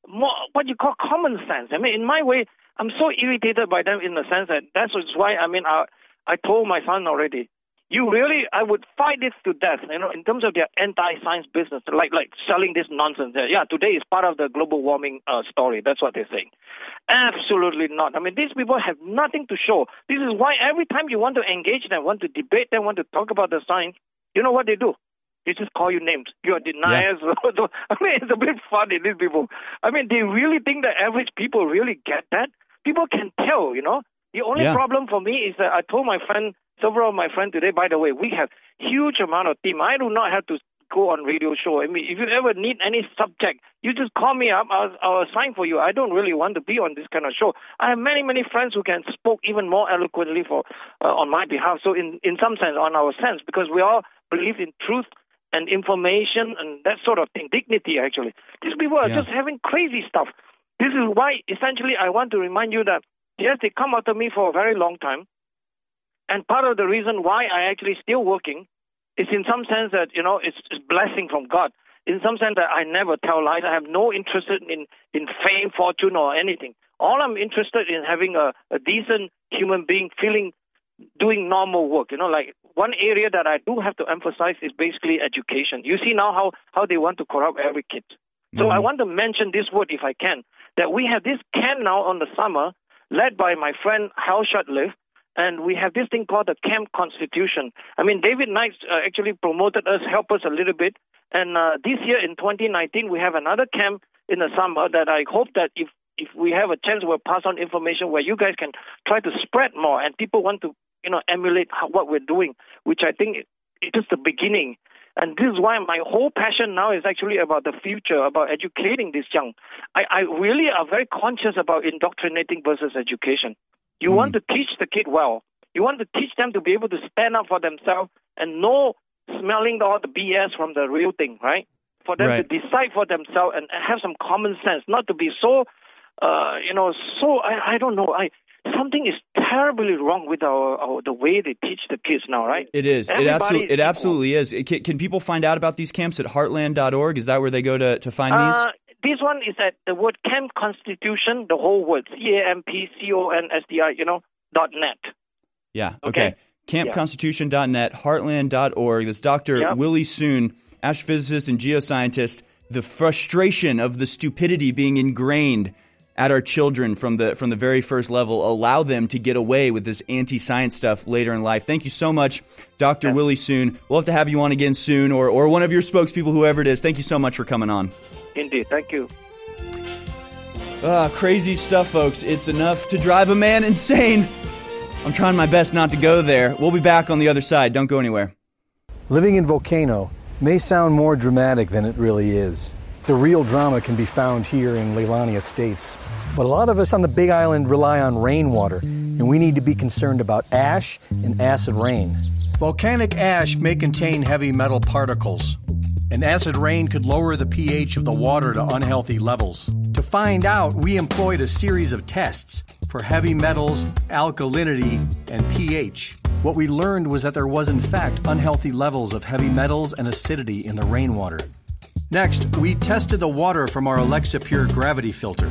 more what you call common sense. I mean, in my way, I'm so irritated by them in the sense that that's why I mean I I told my son already. You really, I would fight this to death. You know, in terms of their anti-science business, like like selling this nonsense. Yeah, today is part of the global warming uh, story. That's what they're saying. Absolutely not. I mean, these people have nothing to show. This is why every time you want to engage them, want to debate them, want to talk about the science, you know what they do? They just call you names. You're deniers. I mean, it's a bit funny, these people. I mean, they really think that average people really get that. People can tell, you know. The only Yeah. problem for me is that I told my friend, several of my friends today, by the way, we have huge amount of team. I do not have to go on radio show. I mean, if you ever need any subject, you just call me up. I'll, I'll assign for you. I don't really want to be on this kind of show. I have many, many friends who can spoke even more eloquently for uh, on my behalf. So in, in some sense, on our sense, because we all believe in truth and information and that sort of thing, dignity actually. These people are Yeah. just having crazy stuff. This is why essentially I want to remind you that yes, they come after me for a very long time. And part of the reason why I actually still working is in some sense that, you know, it's, it's blessing from God. In some sense that I never tell lies. I have no interest in, in fame, fortune, or anything. All I'm interested in having a, a decent human being feeling doing normal work. You know, like one area that I do have to emphasize is basically education. You see now how, how they want to corrupt every kid. So I want to mention this word if I can, that we have this camp now on the summer led by my friend Hal Shurtleff, and we have this thing called the Camp Constitution. I mean, David Knight uh, actually promoted us, helped us a little bit, and uh, this year in 2019 we have another camp in the summer that I hope that if if we have a chance, we'll pass on information where you guys can try to spread more, and people want to you know emulate how, what we're doing, which I think is just the beginning. And this is why my whole passion now is actually about the future, about educating this young. I, I really are very conscious about indoctrinating versus education. You want to teach the kid well. You want to teach them to be able to stand up for themselves and know smelling all the BS from the real thing, right? For them Right. to decide for themselves and have some common sense, not to be so, uh, you know, so I, I don't know. I something is terribly wrong with our, our the way they teach the kids now, right? It is. It absolutely. is It absolutely is. It- Can, can people find out about these camps at Heartland.org? Is that where they go to to find these? Uh, this one is at the word camp constitution, the whole word C A M P C O N S D I, you know, dot net. Yeah. okay. Okay. Campconstitution.net, heartland.org. That's Dr. Yep. Willie Soon, astrophysicist and geoscientist. The frustration of the stupidity being ingrained at our children from the from the very first level allow them to get away with this anti-science stuff later in life. Thank you so much, Dr. Willie Soon. We'll have to have you on again soon or or one of your spokespeople whoever it is. Thank you so much for coming on. Indeed. Thank you. Ah, crazy stuff, folks. It's enough to drive a man insane. I'm trying my best not to go there. We'll be back on the other side. Don't go anywhere. Living in Volcano may sound more dramatic than it really is. The real drama can be found here in Leilani Estates. But a lot of us on the Big Island rely on rainwater, and we need to be concerned about ash and acid rain. Volcanic ash may contain heavy metal particles, and acid rain could lower the pH of the water to unhealthy levels. To find out, we employed a series of tests for heavy metals, alkalinity, and pH. What we learned was that there was, in fact, unhealthy levels of heavy metals and acidity in the rainwater. Next, we tested the water from our Alexapure gravity filter.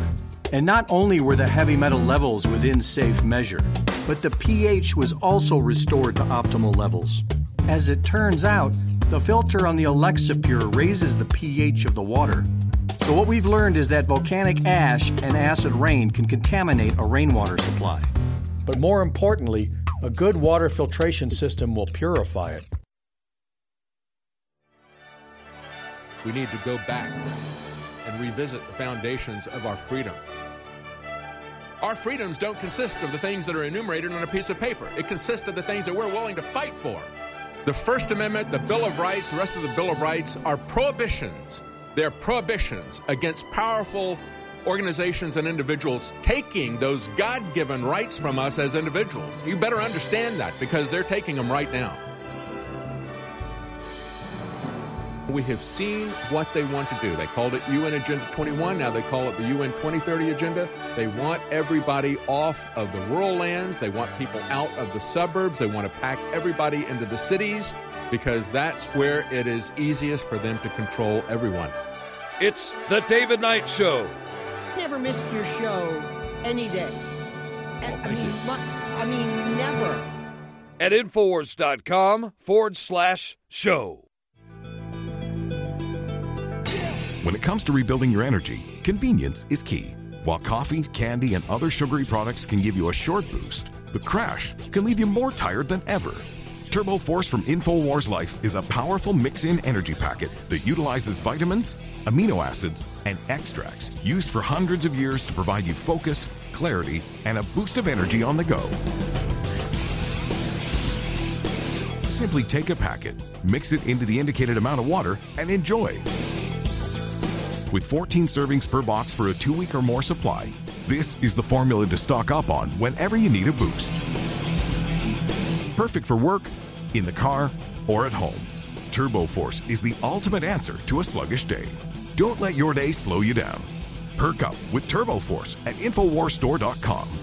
And not only were the heavy metal levels within safe measure, but the pH was also restored to optimal levels. As it turns out, the filter on the Alexapure raises the pH of the water. So, what we've learned is that volcanic ash and acid rain can contaminate a rainwater supply. But more importantly, a good water filtration system will purify it. We need to go back and revisit the foundations of our freedom. Our freedoms don't consist of the things that are enumerated on a piece of paper. It consists of the things that we're willing to fight for. The First Amendment, the Bill of Rights, the rest of the Bill of Rights are prohibitions. They're prohibitions against powerful organizations and individuals taking those God given rights from us as individuals. You better understand that because they're taking them right now. We have seen what they want to do. They called it UN Agenda 21. Now they call it the UN 2030 Agenda. They want everybody off of the rural lands. They want people out of the suburbs. They want to pack everybody into the cities because that's where it is easiest for them to control everyone. It's the David Knight Show. Never miss your show any day. I, I mean, mu- I mean, never. At Infowars.com forward slash show. When it comes to rebuilding your energy, convenience is key. While coffee, candy, and other sugary products can give you a short boost, the crash can leave you more tired than ever. Turbo Force from InfoWars Life is a powerful mix in energy packet that utilizes vitamins, amino acids, and extracts used for hundreds of years to provide you focus, clarity, and a boost of energy on the go. Simply take a packet, mix it into the indicated amount of water, and enjoy. With 14 servings per box for a two week or more supply, this is the formula to stock up on whenever you need a boost. Perfect for work, in the car, or at home. Turbo Force is the ultimate answer to a sluggish day. Don't let your day slow you down. Perk up with Turbo Force at InfoWarsStore.com.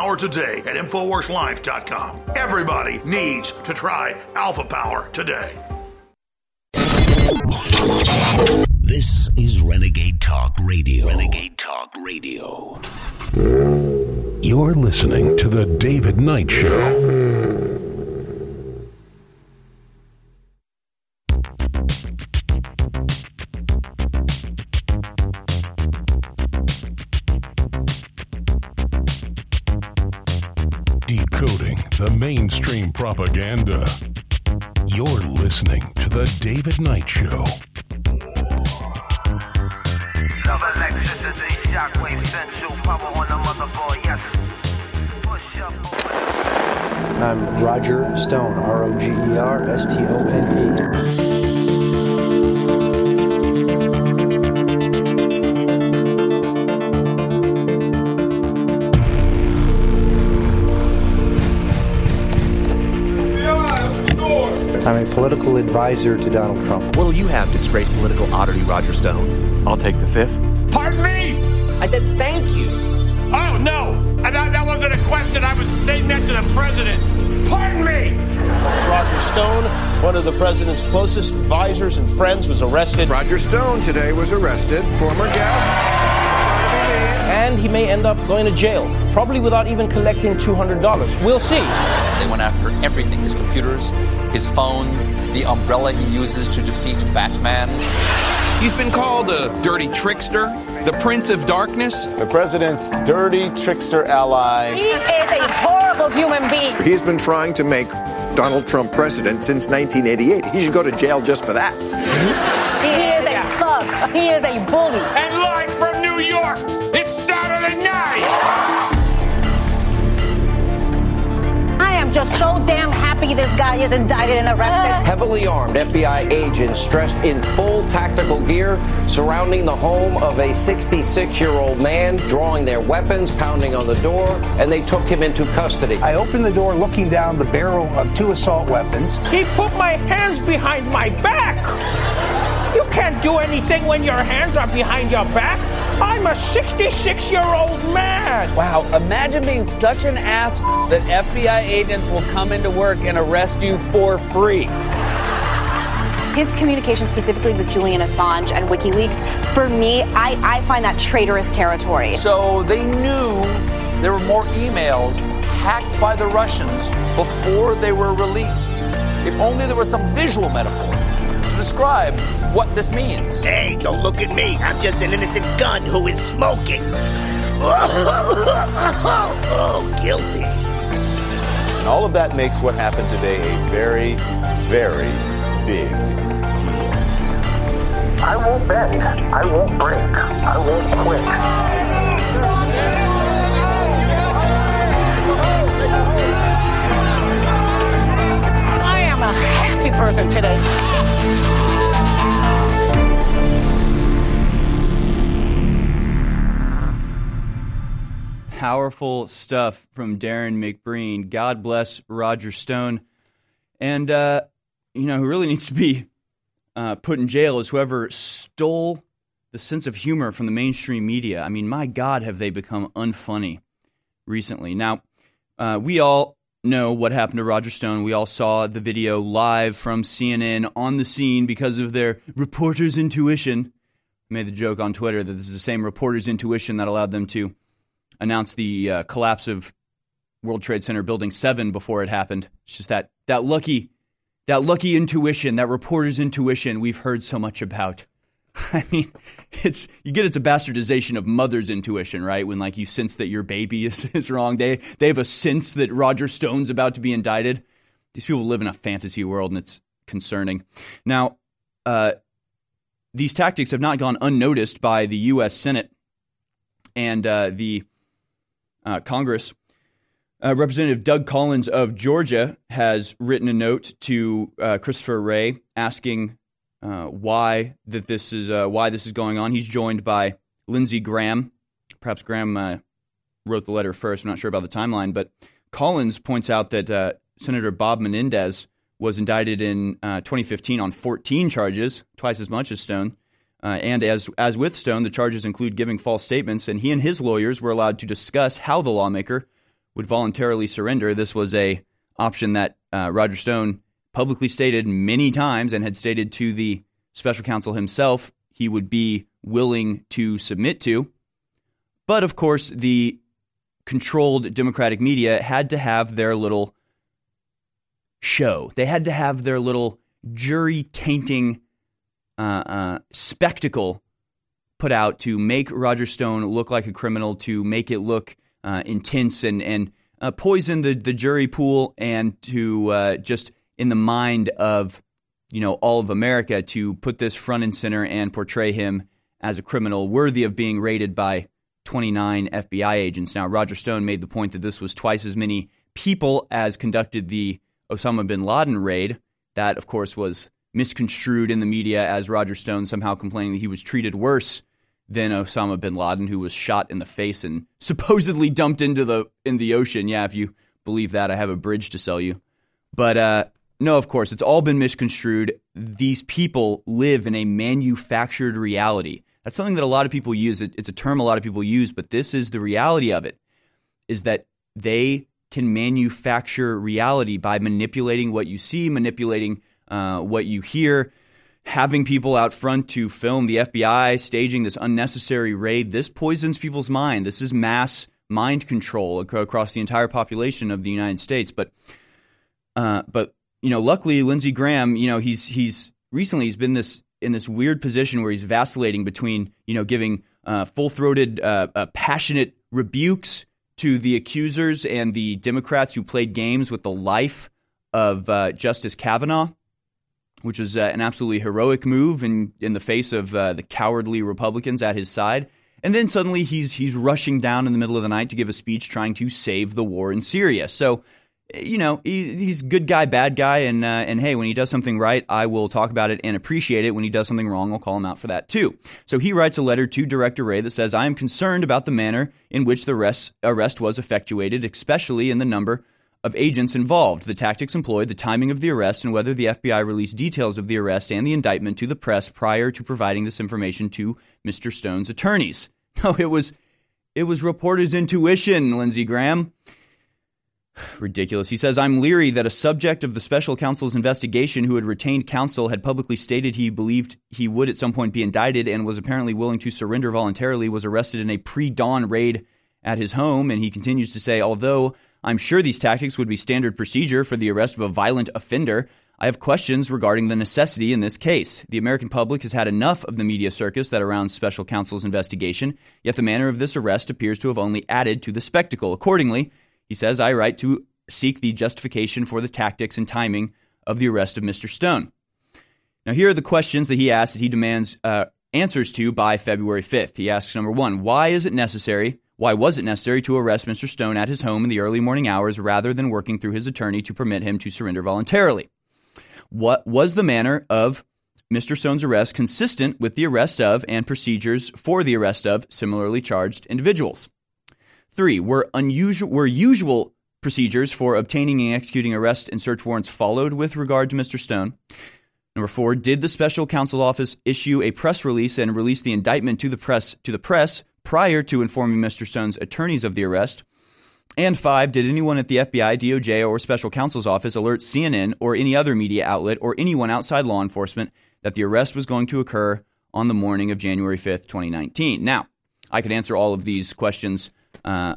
today at InfoWarsLife.com. Everybody needs to try Alpha Power today. This is Renegade Talk Radio. Renegade Talk Radio. You're listening to The David Knight Show. The mainstream propaganda. You're listening to The David Knight Show. Love electricity, shockwave, sensual power on the motherboard, yes. Push up. I'm Roger Stone, R O G E R S T O N E. political advisor to Donald Trump. What'll you have, disgraced political oddity Roger Stone? I'll take the fifth. Pardon me? I said thank you. Oh, no. I, That, that wasn't a question. I was saying that to the president. Pardon me. Roger Stone, one of the president's closest advisors and friends, was arrested. Roger Stone today was arrested. Former guest. And he may end up going to jail, probably without even collecting $200. We'll see. They went after everything his computers, his phones, the umbrella he uses to defeat Batman. He's been called a dirty trickster, the Prince of Darkness. The president's dirty trickster ally. He is a horrible human being. He's been trying to make Donald Trump president since 1988. He should go to jail just for that. He is a thug. He is a bully. And live I am just so damn happy this guy is indicted and arrested. Heavily armed FBI agents dressed in full tactical gear surrounding the home of a 66 year old man, drawing their weapons, pounding on the door, and they took him into custody. I opened the door looking down the barrel of two assault weapons. He put my hands behind my back. You can't do anything when your hands are behind your back. I'm a 66 year old man. Wow, imagine being such an ass that FBI agents will come into work and arrest you for free. His communication specifically with Julian Assange and WikiLeaks, for me, I, I find that traitorous territory. So they knew there were more emails hacked by the Russians before they were released. If only there was some visual metaphor to describe what this means. Hey, don't look at me. I'm just an innocent gun who is smoking. oh, guilty. And all of that makes what happened today a very, very big deal. I won't bend. I won't break. I won't quit. I am a happy person today. Powerful stuff from Darrin McBreen. God bless Roger Stone. And, uh, you know, who really needs to be uh, put in jail is whoever stole the sense of humor from the mainstream media. I mean, my God, have they become unfunny recently. Now, uh, we all know what happened to Roger Stone. We all saw the video live from CNN on the scene because of their reporter's intuition. I made the joke on Twitter that this is the same reporter's intuition that allowed them to announce the uh, collapse of World Trade Center Building 7 before it happened. It's just that, that lucky that lucky intuition, that reporter's intuition we've heard so much about. I mean, it's you get it's a bastardization of mother's intuition, right? When like you sense that your baby is, is wrong. They they have a sense that Roger Stone's about to be indicted. These people live in a fantasy world and it's concerning. Now, uh, these tactics have not gone unnoticed by the US Senate and uh, the uh, Congress. Uh, Representative Doug Collins of Georgia has written a note to uh, Christopher Wray asking uh, why that this is uh, why this is going on. He's joined by Lindsey Graham. Perhaps Graham uh, wrote the letter first. I'm not sure about the timeline, but Collins points out that Senator Bob Menendez was indicted in 2015 on 14 charges, twice as much as Stone. And as as with Stone, the charges include giving false statements, and he and his lawyers were allowed to discuss how the lawmaker would voluntarily surrender. This was a option that uh, Roger Stone publicly stated many times and had stated to the special counsel himself he would be willing to submit to. But of course, the controlled Democratic media had to have their little show. They had to have their little jury tainting uh, uh, spectacle put out to make Roger Stone look like a criminal, to make it look uh, intense and and uh, poison the the jury pool, and to uh, just in the mind of you know all of America to put this front and center and portray him as a criminal worthy of being raided by 29 FBI agents. Now, Roger Stone made the point that this was twice as many people as conducted the Osama bin Laden raid. That, of course, was misconstrued in the media as Roger Stone somehow complaining that he was treated worse than Osama bin Laden, who was shot in the face and supposedly dumped into the in the ocean. Yeah, if you believe that, I have a bridge to sell you. But uh, no, of course, it's all been misconstrued. These people live in a manufactured reality. That's something that a lot of people use. It's a term a lot of people use, but this is the reality of it: is that they can manufacture reality by manipulating what you see, manipulating uh, what you hear having people out front to film the FBI staging this unnecessary raid, this poisons people's mind. This is mass mind control across the entire population of the United States. But, uh, but you know, luckily Lindsey Graham, you know, he's he's recently he's been this in this weird position where he's vacillating between you know giving uh, full throated, uh, uh, passionate rebukes to the accusers and the Democrats who played games with the life of uh, Justice Kavanaugh which was uh, an absolutely heroic move in in the face of uh, the cowardly Republicans at his side. And then suddenly he's he's rushing down in the middle of the night to give a speech trying to save the war in Syria. So, you know, he, he's good guy, bad guy, and uh, and hey, when he does something right, I will talk about it and appreciate it. When he does something wrong, I'll call him out for that too. So he writes a letter to Director Wray that says, "I am concerned about the manner in which the arrest, arrest was effectuated, especially in the number of agents involved, the tactics employed, the timing of the arrest, and whether the FBI released details of the arrest and the indictment to the press prior to providing this information to Mr. Stone's attorneys. No, it was it was reporters' intuition, Lindsey Graham. Ridiculous. He says, I'm leery that a subject of the special counsel's investigation who had retained counsel had publicly stated he believed he would at some point be indicted and was apparently willing to surrender voluntarily was arrested in a pre dawn raid at his home. And he continues to say, although I'm sure these tactics would be standard procedure for the arrest of a violent offender. I have questions regarding the necessity in this case. The American public has had enough of the media circus that surrounds special counsel's investigation, yet the manner of this arrest appears to have only added to the spectacle. Accordingly, he says, I write to seek the justification for the tactics and timing of the arrest of Mr. Stone. Now, here are the questions that he asks that he demands uh, answers to by February 5th. He asks number one, why is it necessary why was it necessary to arrest Mr. Stone at his home in the early morning hours rather than working through his attorney to permit him to surrender voluntarily? What was the manner of Mr. Stone's arrest consistent with the arrest of and procedures for the arrest of similarly charged individuals? Three, were unusual were usual procedures for obtaining and executing arrest and search warrants followed with regard to Mr. Stone? Number four, did the special counsel office issue a press release and release the indictment to the press to the press prior to informing Mr. Stone's attorneys of the arrest? And five, did anyone at the FBI, DOJ, or special counsel's office alert CNN or any other media outlet or anyone outside law enforcement that the arrest was going to occur on the morning of January 5th, 2019? Now, I could answer all of these questions uh,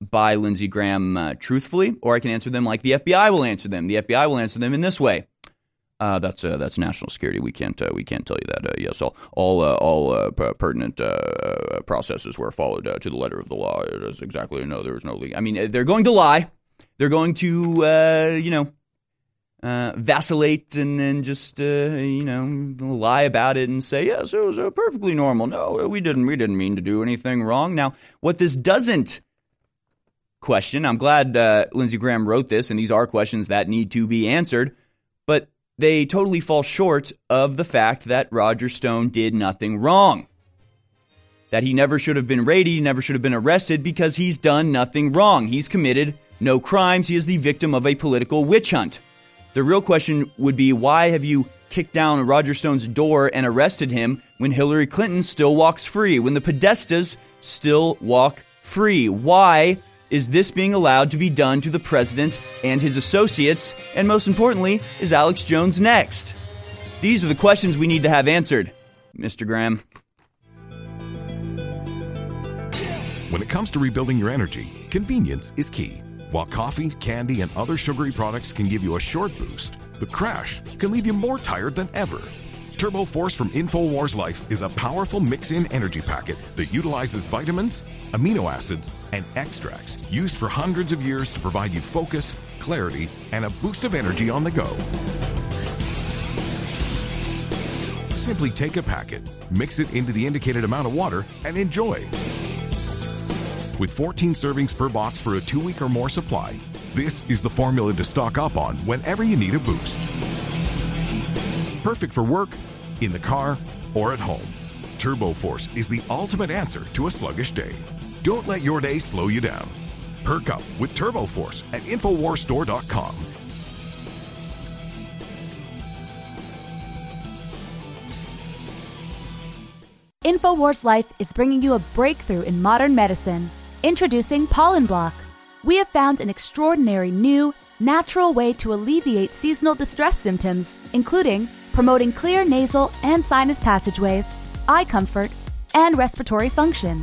by Lindsey Graham uh, truthfully, or I can answer them like the FBI will answer them. The FBI will answer them in this way uh, that's uh, that's national security. We can't uh, we can't tell you that. Uh, yes, all all uh, all uh, p- pertinent processes were followed to the letter of the law. It is exactly no. There was no leak. I mean, they're going to lie. They're going to you know vacillate and and just you know lie about it and say yes, it was perfectly normal. No, we didn't we didn't mean to do anything wrong. Now, what this doesn't question. I'm glad Lindsey Graham wrote this, and these are questions that need to be answered, they totally fall short of the fact that Roger Stone did nothing wrong. That he never should have been raided, he never should have been arrested because he's done nothing wrong. He's committed no crimes. He is the victim of a political witch hunt. The real question would be why have you kicked down Roger Stone's door and arrested him when Hillary Clinton still walks free, when the Podestas still walk free? Why is this being allowed to be done to the president and his associates? And most importantly, is Alex Jones next? These are the questions we need to have answered, Mr. Graham. When it comes to rebuilding your energy, convenience is key. While coffee, candy, and other sugary products can give you a short boost, the crash can leave you more tired than ever. Turbo Force from InfoWars Life is a powerful mix in energy packet that utilizes vitamins, amino acids, and extracts used for hundreds of years to provide you focus, clarity, and a boost of energy on the go. Simply take a packet, mix it into the indicated amount of water, and enjoy. With 14 servings per box for a two week or more supply, this is the formula to stock up on whenever you need a boost. Perfect for work, in the car, or at home. Turbo Force is the ultimate answer to a sluggish day. Don't let your day slow you down. Perk up with Turbo Force at InfoWarsStore.com. InfoWars Life is bringing you a breakthrough in modern medicine. Introducing Pollen Block. We have found an extraordinary new, natural way to alleviate seasonal distress symptoms, including promoting clear nasal and sinus passageways, eye comfort, and respiratory function.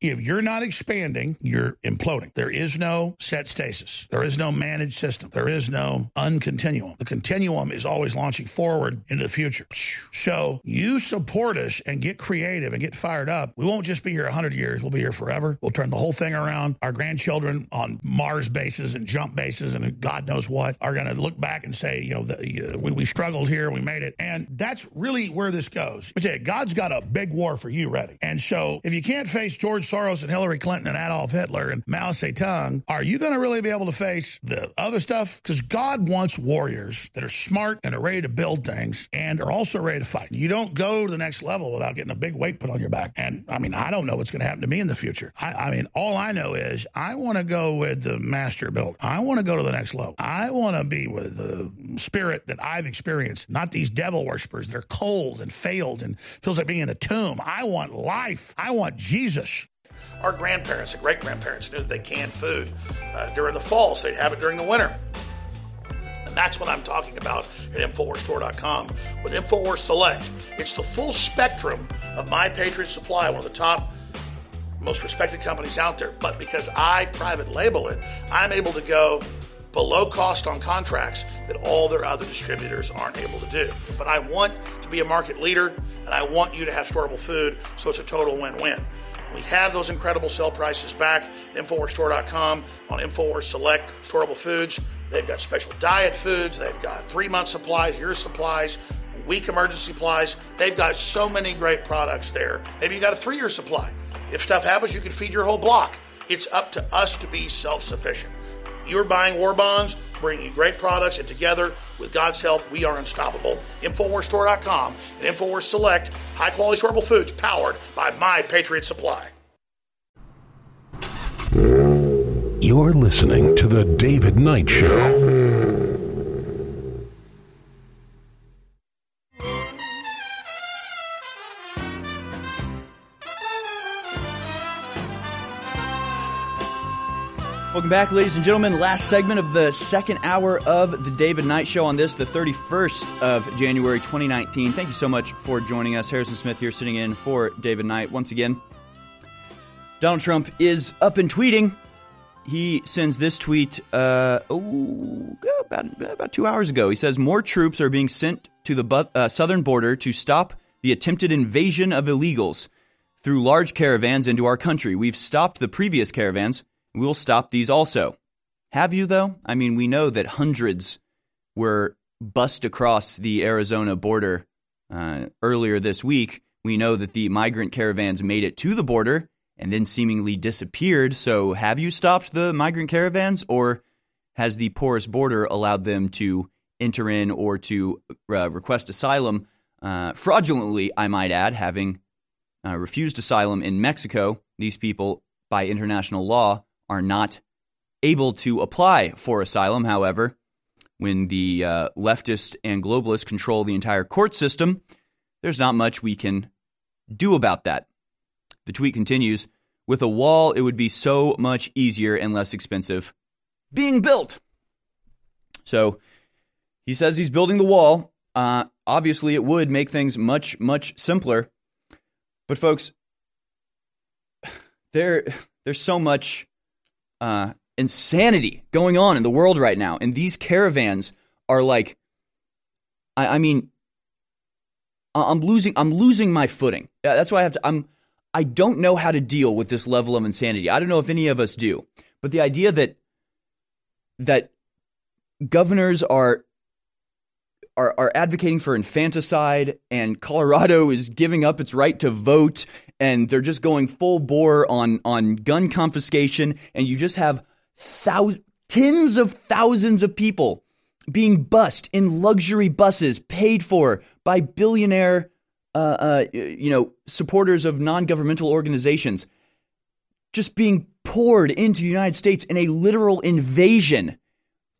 If you're not expanding, you're imploding. There is no set stasis. There is no managed system. There is no uncontinuum. The continuum is always launching forward into the future. So you support us and get creative and get fired up. We won't just be here 100 years. We'll be here forever. We'll turn the whole thing around. Our grandchildren on Mars bases and jump bases and God knows what are going to look back and say, you know, the, uh, we, we struggled here. We made it. And that's really where this goes. But God's got a big war for you ready. And so if you can't face George Soros and Hillary Clinton and Adolf Hitler and Mao Zedong, are you going to really be able to face the other stuff? Because God wants warriors that are smart and are ready to build things and are also ready to fight. You don't go to the next level without getting a big weight put on your back. And I mean, I don't know what's going to happen to me in the future. I, I mean, all I know is I want to go with the master build. I want to go to the next level. I want to be with the spirit that I've experienced, not these devil worshippers. They're cold and failed and feels like being in a tomb. I want life. I want Jesus. Our grandparents and great grandparents knew that they canned food uh, during the fall, so they'd have it during the winter. And that's what I'm talking about at InfoWarsStore.com with InfoWars Select. It's the full spectrum of My Patriot Supply, one of the top, most respected companies out there. But because I private label it, I'm able to go below cost on contracts that all their other distributors aren't able to do. But I want to be a market leader and I want you to have storable food, so it's a total win win. We have those incredible sale prices back at InfoWarsStore.com on InfoWars Select Storable Foods. They've got special diet foods. They've got three month supplies, year supplies, week emergency supplies. They've got so many great products there. Maybe you got a three year supply. If stuff happens, you can feed your whole block. It's up to us to be self sufficient. You're buying war bonds, bringing you great products, and together, with God's help, we are unstoppable. InfoWarsStore.com and InfoWars Select, high quality storable foods powered by My Patriot Supply. You're listening to The David Knight Show. Welcome back, ladies and gentlemen. Last segment of the second hour of the David Knight Show on this, the 31st of January 2019. Thank you so much for joining us. Harrison Smith here sitting in for David Knight once again. Donald Trump is up and tweeting. He sends this tweet uh, oh, about, about two hours ago. He says, More troops are being sent to the bu- uh, southern border to stop the attempted invasion of illegals through large caravans into our country. We've stopped the previous caravans. We'll stop these also. Have you, though? I mean, we know that hundreds were bussed across the Arizona border uh, earlier this week. We know that the migrant caravans made it to the border and then seemingly disappeared. So, have you stopped the migrant caravans, or has the porous border allowed them to enter in or to uh, request asylum uh, fraudulently, I might add, having uh, refused asylum in Mexico? These people, by international law, are not able to apply for asylum. However, when the uh, leftists and globalists control the entire court system, there's not much we can do about that. The tweet continues With a wall, it would be so much easier and less expensive being built. So he says he's building the wall. Uh, obviously, it would make things much, much simpler. But, folks, there, there's so much uh, insanity going on in the world right now. And these caravans are like, I, I mean, I'm losing, I'm losing my footing. That's why I have to, I'm, I don't know how to deal with this level of insanity. I don't know if any of us do. But the idea that, that governors are are, are advocating for infanticide and Colorado is giving up its right to vote and they're just going full bore on on gun confiscation and you just have thousands tens of thousands of people being bussed in luxury buses paid for by billionaire uh, uh, you know supporters of non-governmental organizations just being poured into the United States in a literal invasion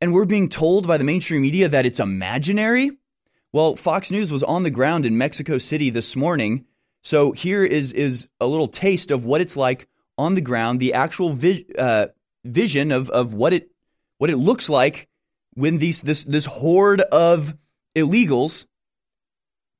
and we're being told by the mainstream media that it's imaginary. Well, Fox News was on the ground in Mexico City this morning. So here is is a little taste of what it's like on the ground, the actual vi- uh, vision of of what it what it looks like when these this this horde of illegals,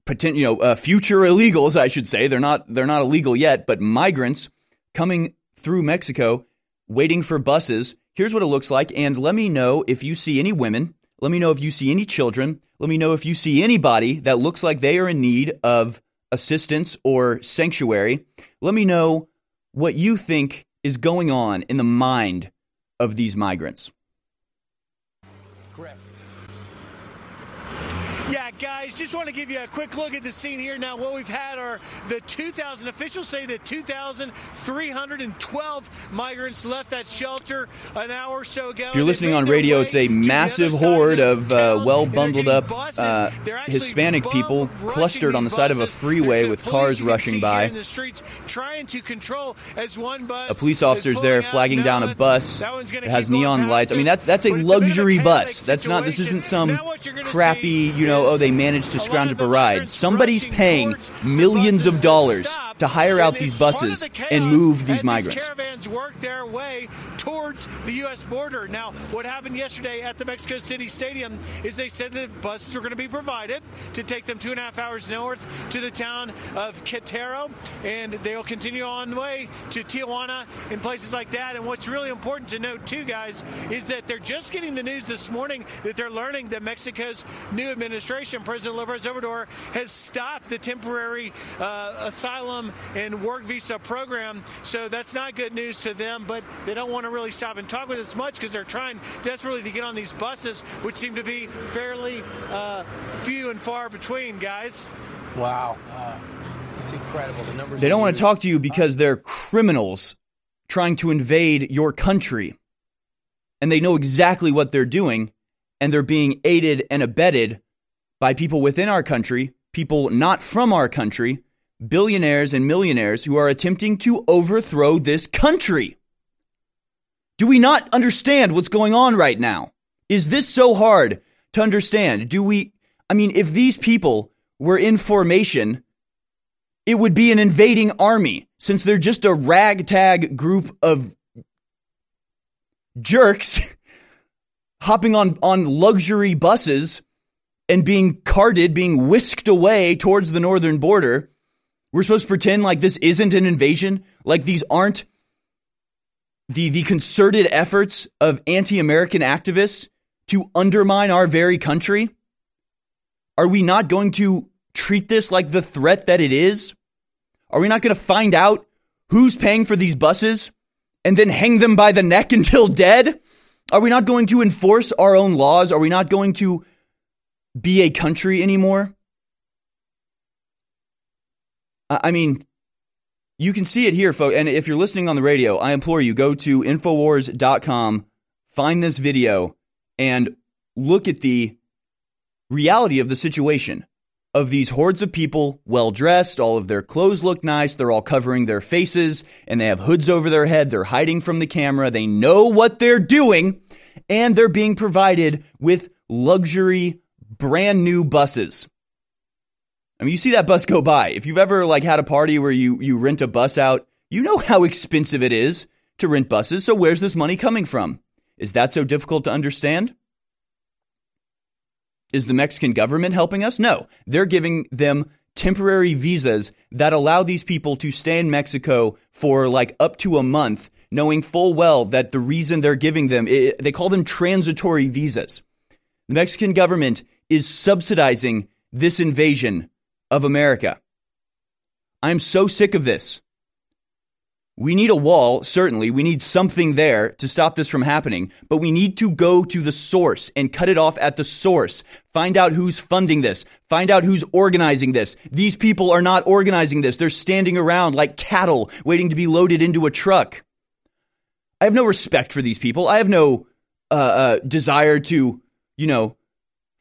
potent, you know, uh, future illegals, I should say, they're not they're not illegal yet, but migrants coming through Mexico, waiting for buses Here's what it looks like. And let me know if you see any women. Let me know if you see any children. Let me know if you see anybody that looks like they are in need of assistance or sanctuary. Let me know what you think is going on in the mind of these migrants. Yeah, guys, just want to give you a quick look at the scene here. Now, what we've had are the 2,000 officials say that 2,312 migrants left that shelter an hour or so ago. If you're listening on radio, it's a massive horde of uh, well bundled up uh, Hispanic people clustered on the side of a freeway with cars rushing by. Trying to control as one bus a police officer's there flagging down a bus that has neon lights. I mean, that's that's a luxury bus. That's not. This isn't some crappy, you know. Oh, they managed to scrounge up a ride. Somebody's paying millions of dollars to hire out these buses and move these migrants. Caravans work their way towards the U.S. border. Now, what happened yesterday at the Mexico City Stadium is they said that buses were going to be provided to take them two and a half hours north to the town of Querétaro, and they'll continue on the way to Tijuana and places like that. And what's really important to note, too, guys, is that they're just getting the news this morning that they're learning that Mexico's new administration, President Lopez Obrador, has stopped the temporary uh, asylum and work visa program. So that's not good news to them, but they don't want to really stop and talk with us much because they're trying desperately to get on these buses, which seem to be fairly uh, few and far between, guys. Wow. Uh, it's incredible. The numbers. They don't want to talk to you because they're criminals trying to invade your country. And they know exactly what they're doing, and they're being aided and abetted by people within our country, people not from our country, billionaires and millionaires who are attempting to overthrow this country. Do we not understand what's going on right now? Is this so hard to understand? Do we, I mean, if these people were in formation, it would be an invading army since they're just a ragtag group of jerks hopping on, on luxury buses and being carted, being whisked away towards the northern border. We're supposed to pretend like this isn't an invasion, like these aren't the, the concerted efforts of anti American activists to undermine our very country? Are we not going to treat this like the threat that it is? Are we not going to find out who's paying for these buses and then hang them by the neck until dead? Are we not going to enforce our own laws? Are we not going to be a country anymore? I mean, you can see it here, folks. And if you're listening on the radio, I implore you go to Infowars.com, find this video, and look at the reality of the situation of these hordes of people, well dressed, all of their clothes look nice, they're all covering their faces, and they have hoods over their head, they're hiding from the camera, they know what they're doing, and they're being provided with luxury, brand new buses. I mean, you see that bus go by. If you've ever like had a party where you you rent a bus out, you know how expensive it is to rent buses. So where's this money coming from? Is that so difficult to understand? Is the Mexican government helping us? No. They're giving them temporary visas that allow these people to stay in Mexico for like up to a month, knowing full well that the reason they're giving them, it, they call them transitory visas. The Mexican government is subsidizing this invasion of America. I'm so sick of this. We need a wall, certainly. We need something there to stop this from happening, but we need to go to the source and cut it off at the source. Find out who's funding this. Find out who's organizing this. These people are not organizing this. They're standing around like cattle waiting to be loaded into a truck. I have no respect for these people. I have no uh, uh, desire to, you know,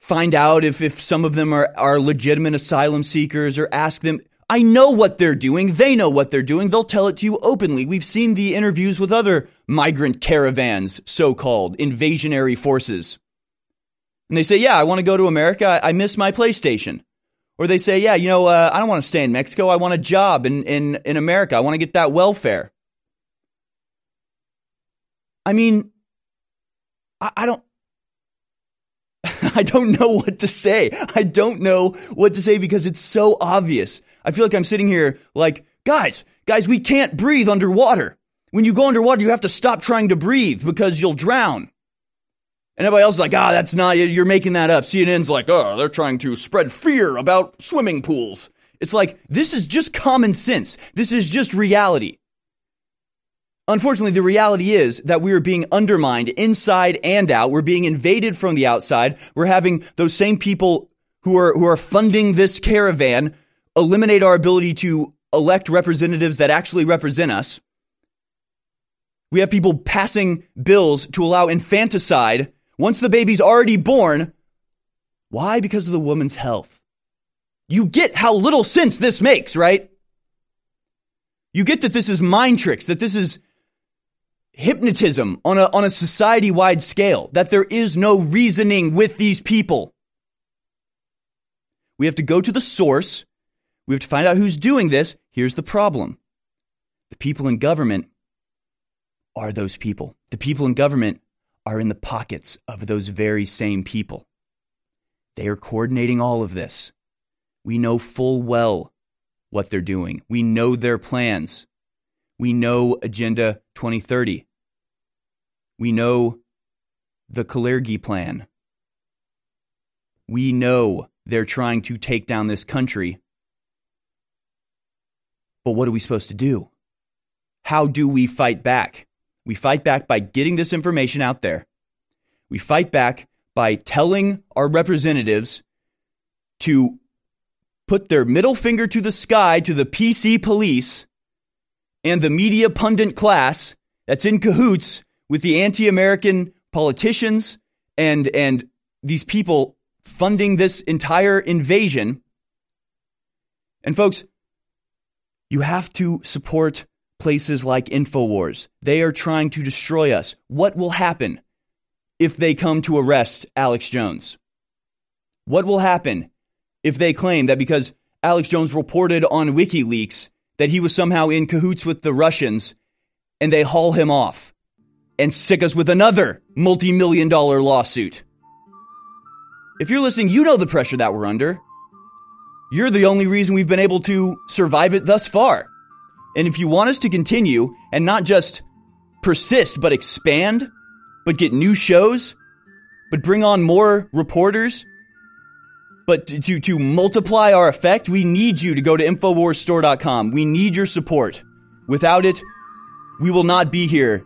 find out if, if some of them are, are legitimate asylum seekers or ask them. I know what they're doing. They know what they're doing. They'll tell it to you openly. We've seen the interviews with other migrant caravans, so called invasionary forces. And they say, Yeah, I want to go to America. I miss my PlayStation. Or they say, Yeah, you know, uh, I don't want to stay in Mexico. I want a job in, in, in America. I want to get that welfare. I mean, I, I don't. I don't know what to say. I don't know what to say because it's so obvious. I feel like I'm sitting here like, guys, guys, we can't breathe underwater. When you go underwater, you have to stop trying to breathe because you'll drown. And everybody else is like, ah, that's not, you're making that up. CNN's like, oh, they're trying to spread fear about swimming pools. It's like, this is just common sense. This is just reality. Unfortunately, the reality is that we are being undermined inside and out. We're being invaded from the outside. We're having those same people who are, who are funding this caravan eliminate our ability to elect representatives that actually represent us. We have people passing bills to allow infanticide once the baby's already born. Why? Because of the woman's health. You get how little sense this makes, right? You get that this is mind tricks, that this is hypnotism on a, on a society wide scale, that there is no reasoning with these people. We have to go to the source we have to find out who's doing this. Here's the problem the people in government are those people. The people in government are in the pockets of those very same people. They are coordinating all of this. We know full well what they're doing. We know their plans. We know Agenda 2030. We know the Kalergi plan. We know they're trying to take down this country but what are we supposed to do? How do we fight back? We fight back by getting this information out there. We fight back by telling our representatives to put their middle finger to the sky to the PC police and the media pundit class that's in cahoots with the anti-American politicians and and these people funding this entire invasion. And folks, you have to support places like InfoWars. They are trying to destroy us. What will happen if they come to arrest Alex Jones? What will happen if they claim that because Alex Jones reported on WikiLeaks that he was somehow in cahoots with the Russians and they haul him off? And sic us with another multi million dollar lawsuit. If you're listening, you know the pressure that we're under. You're the only reason we've been able to survive it thus far. And if you want us to continue and not just persist, but expand, but get new shows, but bring on more reporters, but to, to multiply our effect, we need you to go to InfoWarsStore.com. We need your support. Without it, we will not be here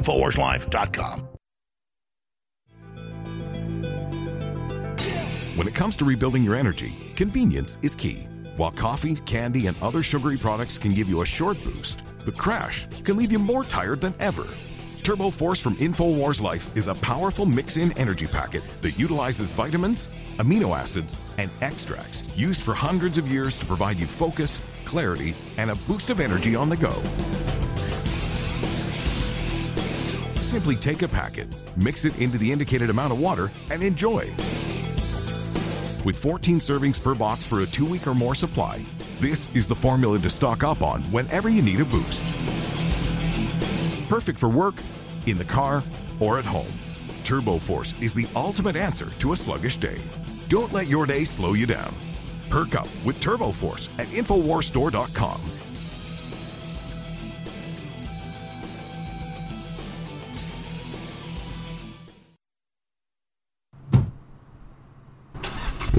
InfoWarsLife.com. When it comes to rebuilding your energy, convenience is key. While coffee, candy, and other sugary products can give you a short boost, the crash can leave you more tired than ever. Turbo Force from InfoWars Life is a powerful mix in energy packet that utilizes vitamins, amino acids, and extracts used for hundreds of years to provide you focus, clarity, and a boost of energy on the go. Simply take a packet, mix it into the indicated amount of water, and enjoy. With 14 servings per box for a two week or more supply, this is the formula to stock up on whenever you need a boost. Perfect for work, in the car, or at home. Turbo Force is the ultimate answer to a sluggish day. Don't let your day slow you down. Perk up with Turbo Force at InfoWarsStore.com.